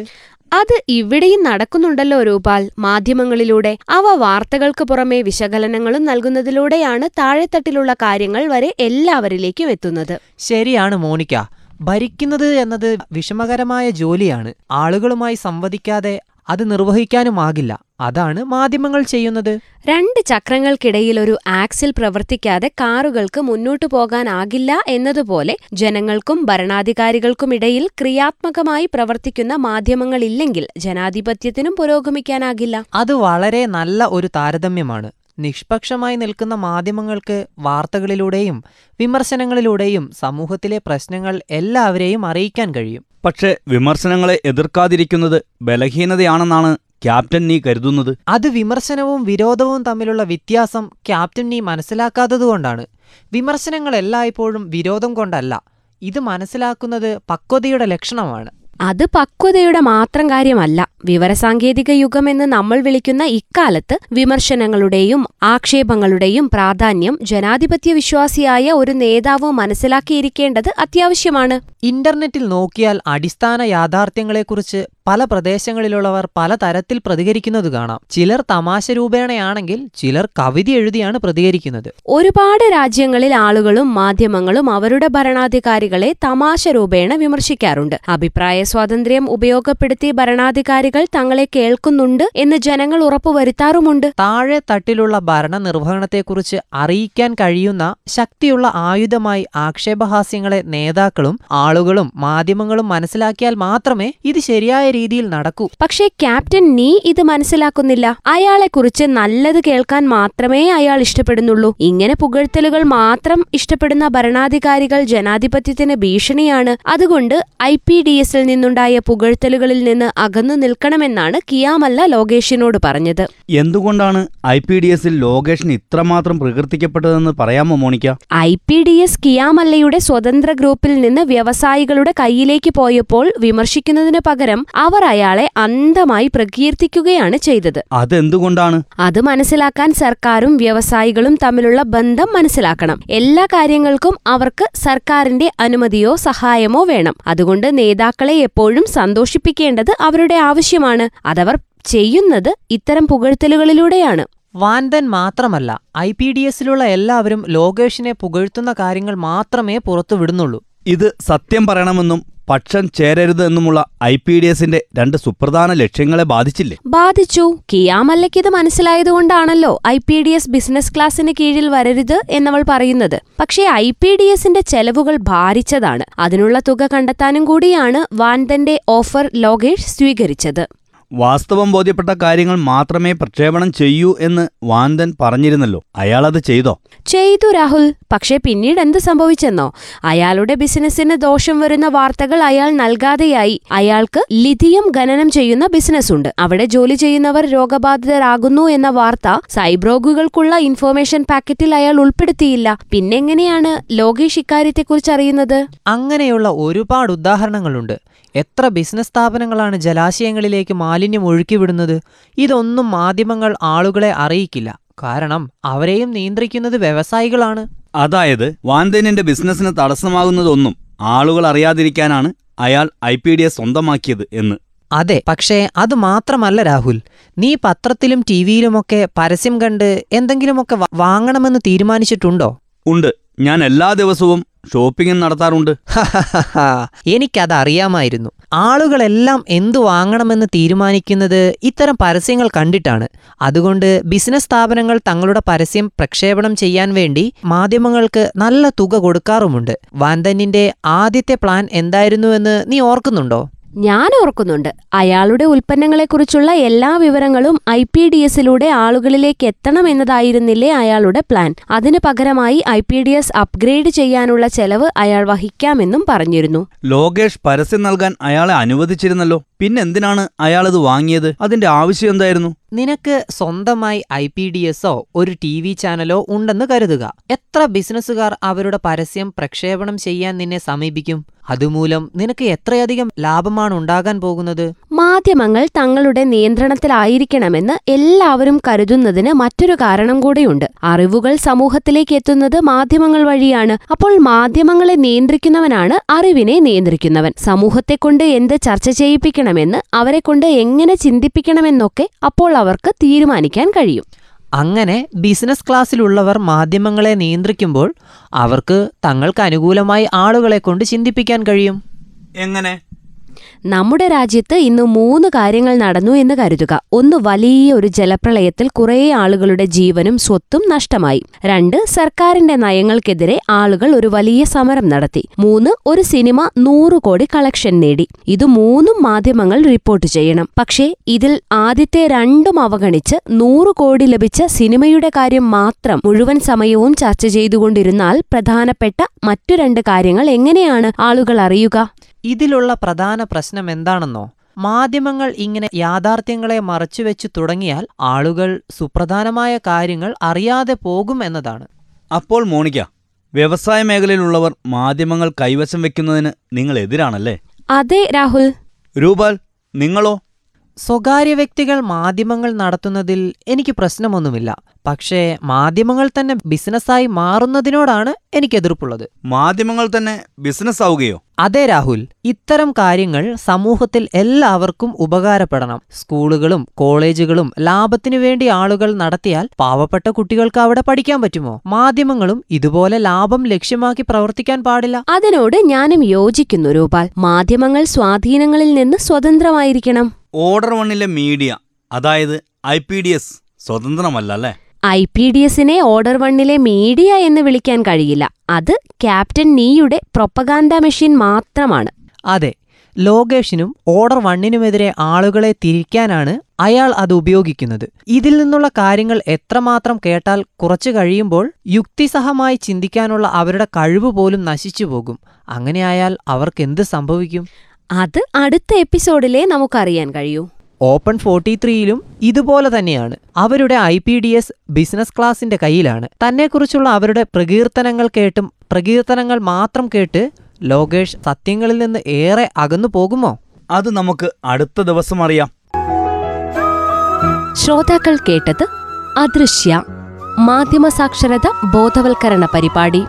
അത് ഇവിടെയും നടക്കുന്നുണ്ടല്ലോ രൂപാൽ. മാധ്യമങ്ങളിലൂടെ അവ വാർത്തകൾക്ക് പുറമെ വിശകലനങ്ങളും നൽകുന്നതിലൂടെയാണ് താഴെത്തട്ടിലുള്ള കാര്യങ്ങൾ വരെ എല്ലാവരിലേക്കും എത്തുന്നത്. ശരിയാണ് മോണിക്ക ഭരിക്കുന്നത് എന്നത് വിഷമകരമായ ജോലിയാണ്. ആളുകളുമായി സംവദിക്കാതെ അത് നിർവഹിക്കാനുമാകില്ല അതാണ് മാധ്യമങ്ങൾ ചെയ്യുന്നത്. രണ്ട് ചക്രങ്ങൾക്കിടയിൽ ഒരു ആക്സിൽ പ്രവർത്തിക്കാതെ കാറുകൾക്ക് മുന്നോട്ടു പോകാനാകില്ല എന്നതുപോലെ ജനങ്ങൾക്കും ഭരണാധികാരികൾക്കുമിടയിൽ ക്രിയാത്മകമായി പ്രവർത്തിക്കുന്ന മാധ്യമങ്ങളില്ലെങ്കിൽ ജനാധിപത്യത്തിനും പുരോഗമിക്കാനാകില്ല അത് വളരെ നല്ല ഒരു താരതമ്യമാണ്. നിഷ്പക്ഷമായി നിൽക്കുന്ന മാധ്യമങ്ങൾക്ക് വാർത്തകളിലൂടെയും വിമർശനങ്ങളിലൂടെയും സമൂഹത്തിലെ പ്രശ്നങ്ങൾ എല്ലാവരെയും അറിയിക്കാൻ കഴിയും. പക്ഷേ വിമർശനങ്ങളെ എതിർക്കാതിരിക്കുന്നത് ബലഹീനതയാണെന്നാണ് ക്യാപ്റ്റൻ നീ കരുതുന്നത്. അത് വിമർശനവും വിരോധവും തമ്മിലുള്ള വ്യത്യാസം ക്യാപ്റ്റൻ നീ മനസ്സിലാക്കാത്തതുകൊണ്ടാണ് വിമർശനങ്ങൾ എല്ലായ്പ്പോഴും വിരോധം കൊണ്ടല്ല. ഇത് മനസ്സിലാക്കുന്നത് പക്വതയുടെ ലക്ഷണമാണ്. അത് പക്വതയുടെ മാത്രം കാര്യമല്ല. വിവരസാങ്കേതിക യുഗമെന്ന് നമ്മൾ വിളിക്കുന്ന ഇക്കാലത്ത് വിമർശനങ്ങളുടെയും ആക്ഷേപങ്ങളുടെയും പ്രാധാന്യം ജനാധിപത്യ വിശ്വാസിയായ ഒരു നേതാവ് മനസ്സിലാക്കിയിരിക്കേണ്ടത് അത്യാവശ്യമാണ്. ഇന്റർനെറ്റിൽ നോക്കിയാൽ അടിസ്ഥാന യാഥാർത്ഥ്യങ്ങളെക്കുറിച്ച് പല പ്രദേശങ്ങളിലുള്ളവർ പല തരത്തിൽ പ്രതികരിക്കുന്നത് കാണാം. ചിലർ തമാശ രൂപേണയാണെങ്കിൽ ചിലർ കവിത എഴുതിയാണ് പ്രതികരിക്കുന്നത്. ഒരുപാട് രാജ്യങ്ങളിൽ ആളുകളും മാധ്യമങ്ങളും അവരുടെ ഭരണാധികാരികളെ തമാശ രൂപേണ വിമർശിക്കാറുണ്ട്. അഭിപ്രായ സ്വാതന്ത്ര്യം ഉപയോഗപ്പെടുത്തി ഭരണാധികാരികൾ തങ്ങളെ കേൾക്കുന്നുണ്ട് എന്ന് ജനങ്ങൾ ഉറപ്പുവരുത്താറുമുണ്ട്. താഴെ തട്ടിലുള്ള ഭരണ നിർവഹണത്തെക്കുറിച്ച് അറിയിക്കാൻ കഴിയുന്ന ശക്തിയുള്ള ആയുധമായി ആക്ഷേപഹാസ്യങ്ങളെ നേതാക്കളും ആളുകളും മാധ്യമങ്ങളും മനസ്സിലാക്കിയാൽ മാത്രമേ ഇത് ശരിയായ രീതിയിൽ നടക്കൂ. പക്ഷേ ക്യാപ്റ്റൻ നീ ഇത് മനസ്സിലാക്കുന്നില്ല. അയാളെക്കുറിച്ച് നല്ലത് കേൾക്കാൻ മാത്രമേ അയാൾ ഇഷ്ടപ്പെടുന്നുള്ളൂ. ഇങ്ങനെ പുകഴ്ത്തലുകൾ മാത്രം ഇഷ്ടപ്പെടുന്ന ഭരണാധികാരികൾ ജനാധിപത്യത്തിന് ഭീഷണിയാണ്. അതുകൊണ്ട് ഐ പി ഡി എസിൽ നിന്നുണ്ടായ പുകഴ്ത്തലുകളിൽ നിന്ന് അകന്നു നിൽക്കണമെന്നാണ് കിയാമല്ല ലോകേഷിനോട് പറഞ്ഞത്. എന്തുകൊണ്ടാണ് ഐ പി ഡി എസിൽ ലോകേഷിന് ഇത്രമാത്രം പ്രകീർത്തിക്കപ്പെട്ടതെന്ന് പറയാമോ Monica? I P D S കിയാമല്ലയുടെ സ്വതന്ത്ര ഗ്രൂപ്പിൽ നിന്ന് വ്യവസായികളുടെ കയ്യിലേക്ക് പോയപ്പോൾ വിമർശിക്കുന്നതിന് പകരം അവർ അയാളെ അന്ധമായി പ്രകീർത്തിക്കുകയാണ് ചെയ്തത്. അതെന്തുകൊണ്ടാണ്? അത് മനസ്സിലാക്കാൻ സർക്കാരും വ്യവസായികളും തമ്മിലുള്ള ബന്ധം മനസ്സിലാക്കണം. എല്ലാ കാര്യങ്ങൾക്കും അവർക്ക് സർക്കാരിന്റെ അനുമതിയോ സഹായമോ വേണം. അതുകൊണ്ട് നേതാക്കളെ എപ്പോഴും സന്തോഷിപ്പിക്കേണ്ടത് അവരുടെ ആവശ്യമാണ്. അതവർ ചെയ്യുന്നത് ഇത്തരം പുകഴ്ത്തലുകളിലൂടെയാണ്. വാൻതൻ മാത്രമല്ല ഐ പി ഡി എസിലുള്ള എല്ലാവരും ലോകേഷിനെ പുകഴ്ത്തുന്ന കാര്യങ്ങൾ മാത്രമേ പുറത്തുവിടുന്നുള്ളൂ. ഇത് സത്യം പറയണമെന്നും പക്ഷം ചേരരുത് എന്നുമുള്ള ഐ പി ഡി എസിന്റെ രണ്ട് സുപ്രധാന ലക്ഷ്യങ്ങളെ ബാധിച്ചില്ലേ? ബാധിച്ചു. കിയാമല്ലയ്ക്ക് ഇത് മനസ്സിലായതുകൊണ്ടാണല്ലോ I P D S business ക്ലാസിന് കീഴിൽ വരരുത് എന്നവൾ പറയുന്നത്. പക്ഷേ ഐ പി ഡി എസിന്റെ ചെലവുകൾ ഭാരിച്ചതാണ്. അതിനുള്ള തുക കണ്ടെത്താനും കൂടിയാണ് വാൻതന്റെ ഓഫർ ലോകേഷ് സ്വീകരിച്ചത്. വാസ്തവം ബോധ്യപ്പെട്ട കാര്യങ്ങൾ മാത്രമേ പ്രക്ഷേപണം ചെയ്യൂ എന്ന് വാന്തൻ പറഞ്ഞിരുന്നല്ലോ. അയാളത് ചെയ്തോ? ചെയ്തു രാഹുൽ. പക്ഷേ പിന്നീട് എന്ത് സംഭവിച്ചെന്നോ? അയാളുടെ ബിസിനസ്സിന് ദോഷം വരുന്ന വാർത്തകൾ അയാൾ നൽകാതെയായി. അയാൾക്ക് ലിഥിയം ഖനനം ചെയ്യുന്ന ബിസിനസ് ഉണ്ട് അവിടെ ജോലി ചെയ്യുന്നവർ രോഗബാധിതരാകുന്നു എന്ന വാർത്ത സൈബ്രോഗുകൾക്കുള്ള ഇൻഫോർമേഷൻ പാക്കറ്റിൽ അയാൾ ഉൾപ്പെടുത്തിയില്ല. പിന്നെങ്ങനെയാണ് ലോകേഷ് ഇക്കാര്യത്തെക്കുറിച്ച് അറിയുന്നത് അങ്ങനെയുള്ള ഒരുപാട് ഉദാഹരണങ്ങളുണ്ട്. എത്ര ബിസിനസ് സ്ഥാപനങ്ങളാണ് ജലാശയങ്ങളിലേക്ക് മാലിന്യം ഒഴുക്കിവിടുന്നത്? ഇതൊന്നും മാധ്യമങ്ങൾ ആളുകളെ അറിയിക്കില്ല. കാരണം അവരെയും നിയന്ത്രിക്കുന്നത് വ്യവസായികളാണ്. അതായത് വാന്തേനിന്റെ ബിസിനസ്സിന് തടസ്സമാകുന്നതൊന്നും ആളുകൾ അറിയാതിരിക്കാനാണ് അയാൾ ഐ പി ഡി എസ് സ്വന്തമാക്കിയത് എന്ന്. അതെ പക്ഷേ അത് മാത്രമല്ല രാഹുൽ. നീ പത്രത്തിലും ടി വിയിലുമൊക്കെ പരസ്യം കണ്ട് എന്തെങ്കിലുമൊക്കെ വാങ്ങണമെന്ന് തീരുമാനിച്ചിട്ടുണ്ടോ? ഉണ്ട്. ഞാൻ എല്ലാ ദിവസവും ഷോപ്പിംഗ് നടത്താറുണ്ട്. എനിക്കത് അറിയാമായിരുന്നു ആളുകളെല്ലാം എന്തു വാങ്ങണമെന്ന് തീരുമാനിക്കുന്നത് ഇത്തരം പരസ്യങ്ങൾ കണ്ടിട്ടാണ്. അതുകൊണ്ട് ബിസിനസ് സ്ഥാപനങ്ങൾ തങ്ങളുടെ പരസ്യം പ്രക്ഷേപണം ചെയ്യാൻ വേണ്ടി മാധ്യമങ്ങൾക്ക് നല്ല തുക കൊടുക്കാറുമുണ്ട്. വാന്തന്നിന്റെ ആദ്യത്തെ പ്ലാൻ എന്തായിരുന്നുവെന്ന് നീ ഓർക്കുന്നുണ്ടോ? ഞാൻ ഓർക്കുന്നുണ്ട്. അയാളുടെ ഉൽപ്പന്നങ്ങളെക്കുറിച്ചുള്ള എല്ലാ വിവരങ്ങളും ഐ പി ഡി എസിലൂടെ ആളുകളിലേക്ക് എത്തണം എന്നതായിരുന്നില്ലേ അയാളുടെ പ്ലാൻ. അതിനു പകരമായി I P D S upgrade ചെയ്യാനുള്ള ചെലവ് അയാൾ വഹിക്കാമെന്നും പറഞ്ഞിരുന്നു. ലോകേഷ് പരസ്യം നൽകാൻ അയാളെ അനുവദിച്ചിരുന്നല്ലോ. പിന്നെന്തിനാണ് അയാളത് വാങ്ങിയത്? അതിന്റെ ആവശ്യം എന്തായിരുന്നു? നിനക്ക് സ്വന്തമായി ഐ പി ഡി എസോ ഒരു ടി വി ചാനലോ ഉണ്ടെന്ന് കരുതുക. എത്ര ബിസിനസ്സുകാർ അവരുടെ പരസ്യം പ്രക്ഷേപണം ചെയ്യാൻ നിന്നെ സമീപിക്കും? അതുമൂലം നിനക്ക് എത്രയധികം ലാഭമാണ് ഉണ്ടാകാൻ പോകുന്നത്? മാധ്യമങ്ങൾ തങ്ങളുടെ നിയന്ത്രണത്തിലായിരിക്കണമെന്ന് എല്ലാവരും കരുതുന്നതിന് മറ്റൊരു കാരണം കൂടെയുണ്ട്. അറിവുകൾ സമൂഹത്തിലേക്ക് എത്തുന്നത് മാധ്യമങ്ങൾ വഴിയാണ്. അപ്പോൾ മാധ്യമങ്ങളെ നിയന്ത്രിക്കുന്നവനാണ് അറിവിനെ നിയന്ത്രിക്കുന്നവൻ. സമൂഹത്തെക്കൊണ്ട് എന്ത് ചർച്ച ചെയ്യിപ്പിക്കണമെന്ന് അവരെക്കൊണ്ട് എങ്ങനെ ചിന്തിപ്പിക്കണമെന്നൊക്കെ അപ്പോൾ അവർക്ക് തീരുമാനിക്കാൻ കഴിയും. അങ്ങനെ ബിസിനസ് ക്ലാസ്സിലുള്ളവർ മാധ്യമങ്ങളെ നിയന്ത്രിക്കുമ്പോൾ അവർക്ക് തങ്ങൾക്ക് അനുകൂലമായി ആളുകളെ കൊണ്ട് ചിന്തിപ്പിക്കാൻ കഴിയും. എങ്ങനെ? നമ്മുടെ രാജ്യത്ത് ഇന്ന് മൂന്ന് കാര്യങ്ങൾ നടന്നു എന്ന് കരുതുക. ഒന്ന് വലിയ ഒരു ജലപ്രളയത്തിൽ കുറേ ആളുകളുടെ ജീവനും സ്വത്തും നഷ്ടമായി. രണ്ട് സർക്കാരിന്റെ നയങ്ങൾക്കെതിരെ ആളുകൾ ഒരു വലിയ സമരം നടത്തി. മൂന്ന് ഒരു സിനിമ നൂറ് കോടി കളക്ഷൻ നേടി. ഇത് മൂന്നും മാധ്യമങ്ങൾ റിപ്പോർട്ട് ചെയ്യണം. പക്ഷേ ഇതിൽ ആദ്യത്തെ രണ്ടും അവഗണിച്ച് നൂറ് കോടി ലഭിച്ച സിനിമയുടെ കാര്യം മാത്രം മുഴുവൻ സമയവും ചർച്ച ചെയ്തുകൊണ്ടിരുന്നാൽ പ്രധാനപ്പെട്ട മറ്റു രണ്ട് കാര്യങ്ങൾ എങ്ങനെയാണ് ആളുകൾ അറിയുക? ഇതിലുള്ള പ്രധാന പ്രശ്നം എന്താണെന്നോ? മാധ്യമങ്ങൾ ഇങ്ങനെ യാഥാർത്ഥ്യങ്ങളെ മറച്ചുവെച്ചു തുടങ്ങിയാൽ ആളുകൾ സുപ്രധാനമായ കാര്യങ്ങൾ അറിയാതെ പോകും എന്നതാണ്. അപ്പോൾ മോണിക്ക വ്യവസായ മേഖലയിലുള്ളവർ മാധ്യമങ്ങൾ കൈവശം വെക്കുന്നതിന് നിങ്ങൾ എതിരാണല്ലേ? അതെ രാഹുൽ. രൂപാൽ നിങ്ങളോ? സ്വകാര്യ വ്യക്തികൾ മാധ്യമങ്ങൾ നടത്തുന്നതിൽ എനിക്ക് പ്രശ്നമൊന്നുമില്ല. പക്ഷേ മാധ്യമങ്ങൾ തന്നെ ബിസിനസ്സായി മാറുന്നതിനോടാണ് എനിക്ക് എതിർപ്പുള്ളത്. മാധ്യമങ്ങൾ തന്നെ ബിസിനസ് ആവുകയോ അതെ രാഹുൽ ഇത്തരം കാര്യങ്ങൾ സമൂഹത്തിൽ എല്ലാവർക്കും ഉപകാരപ്പെടണം. സ്കൂളുകളും കോളേജുകളും ലാഭത്തിനു വേണ്ടി ആളുകൾ നടത്തിയാൽ പാവപ്പെട്ട കുട്ടികൾക്ക് അവിടെ പഠിക്കാൻ പറ്റുമോ? മാധ്യമങ്ങളും ഇതുപോലെ ലാഭം ലക്ഷ്യമാക്കി പ്രവർത്തിക്കാൻ പാടില്ല. അതിനോട് ഞാനും യോജിക്കുന്നു രൂപാൽ. മാധ്യമങ്ങൾ സ്വാധീനങ്ങളിൽ നിന്ന് സ്വതന്ത്രമായിരിക്കണം. ഓർഡർ വണ്ണിലെ മീഡിയ അതായത് ഐ പി ഡി എസ് സ്വതന്ത്രമല്ല അല്ലേ? ഐ പി ഡി എസിനെ ഓർഡർ വണ്ണിലെ മീഡിയ എന്ന് വിളിക്കാൻ കഴിയില്ല. അത് ക്യാപ്റ്റൻ നീയുടെ പ്രൊപ്പഗാൻഡ മെഷീൻ മാത്രമാണ്. അതെ ലോകേഷിനും ഓർഡർ വണ്ണിനുമെതിരെ ആളുകളെ തിരിക്കാനാണ് അയാൾ അത് ഉപയോഗിക്കുന്നത്. ഇതിൽ നിന്നുള്ള കാര്യങ്ങൾ എത്രമാത്രം കേട്ടാൽ കുറച്ചു കഴിയുമ്പോൾ യുക്തിസഹമായി ചിന്തിക്കാനുള്ള അവരുടെ കഴിവ് പോലും നശിച്ചു പോകും. അങ്ങനെയായാൽ അവർക്കെന്ത് സംഭവിക്കും? അത് അടുത്ത എപ്പിസോഡിലേ നമുക്കറിയാൻ കഴിയൂ. ഓപ്പൺ ഫോർട്ടി ത്രീയിലും ഇതുപോലെ തന്നെയാണ്. അവരുടെ I P D S business ക്ലാസിന്റെ കയ്യിലാണ്. തന്നെക്കുറിച്ചുള്ള അവരുടെ പ്രകീർത്തനങ്ങൾ കേട്ടും പ്രകീർത്തനങ്ങൾ മാത്രം കേട്ട് ലോകേഷ് സത്യങ്ങളിൽ നിന്ന് ഏറെ അകന്നു പോകുമോ? അത് നമുക്ക് അടുത്ത ദിവസം അറിയാം. ശ്രോതാക്കൾ കേട്ടത് അദൃശ്യ മാധ്യമ സാക്ഷരത ബോധവൽക്കരണ പരിപാടി.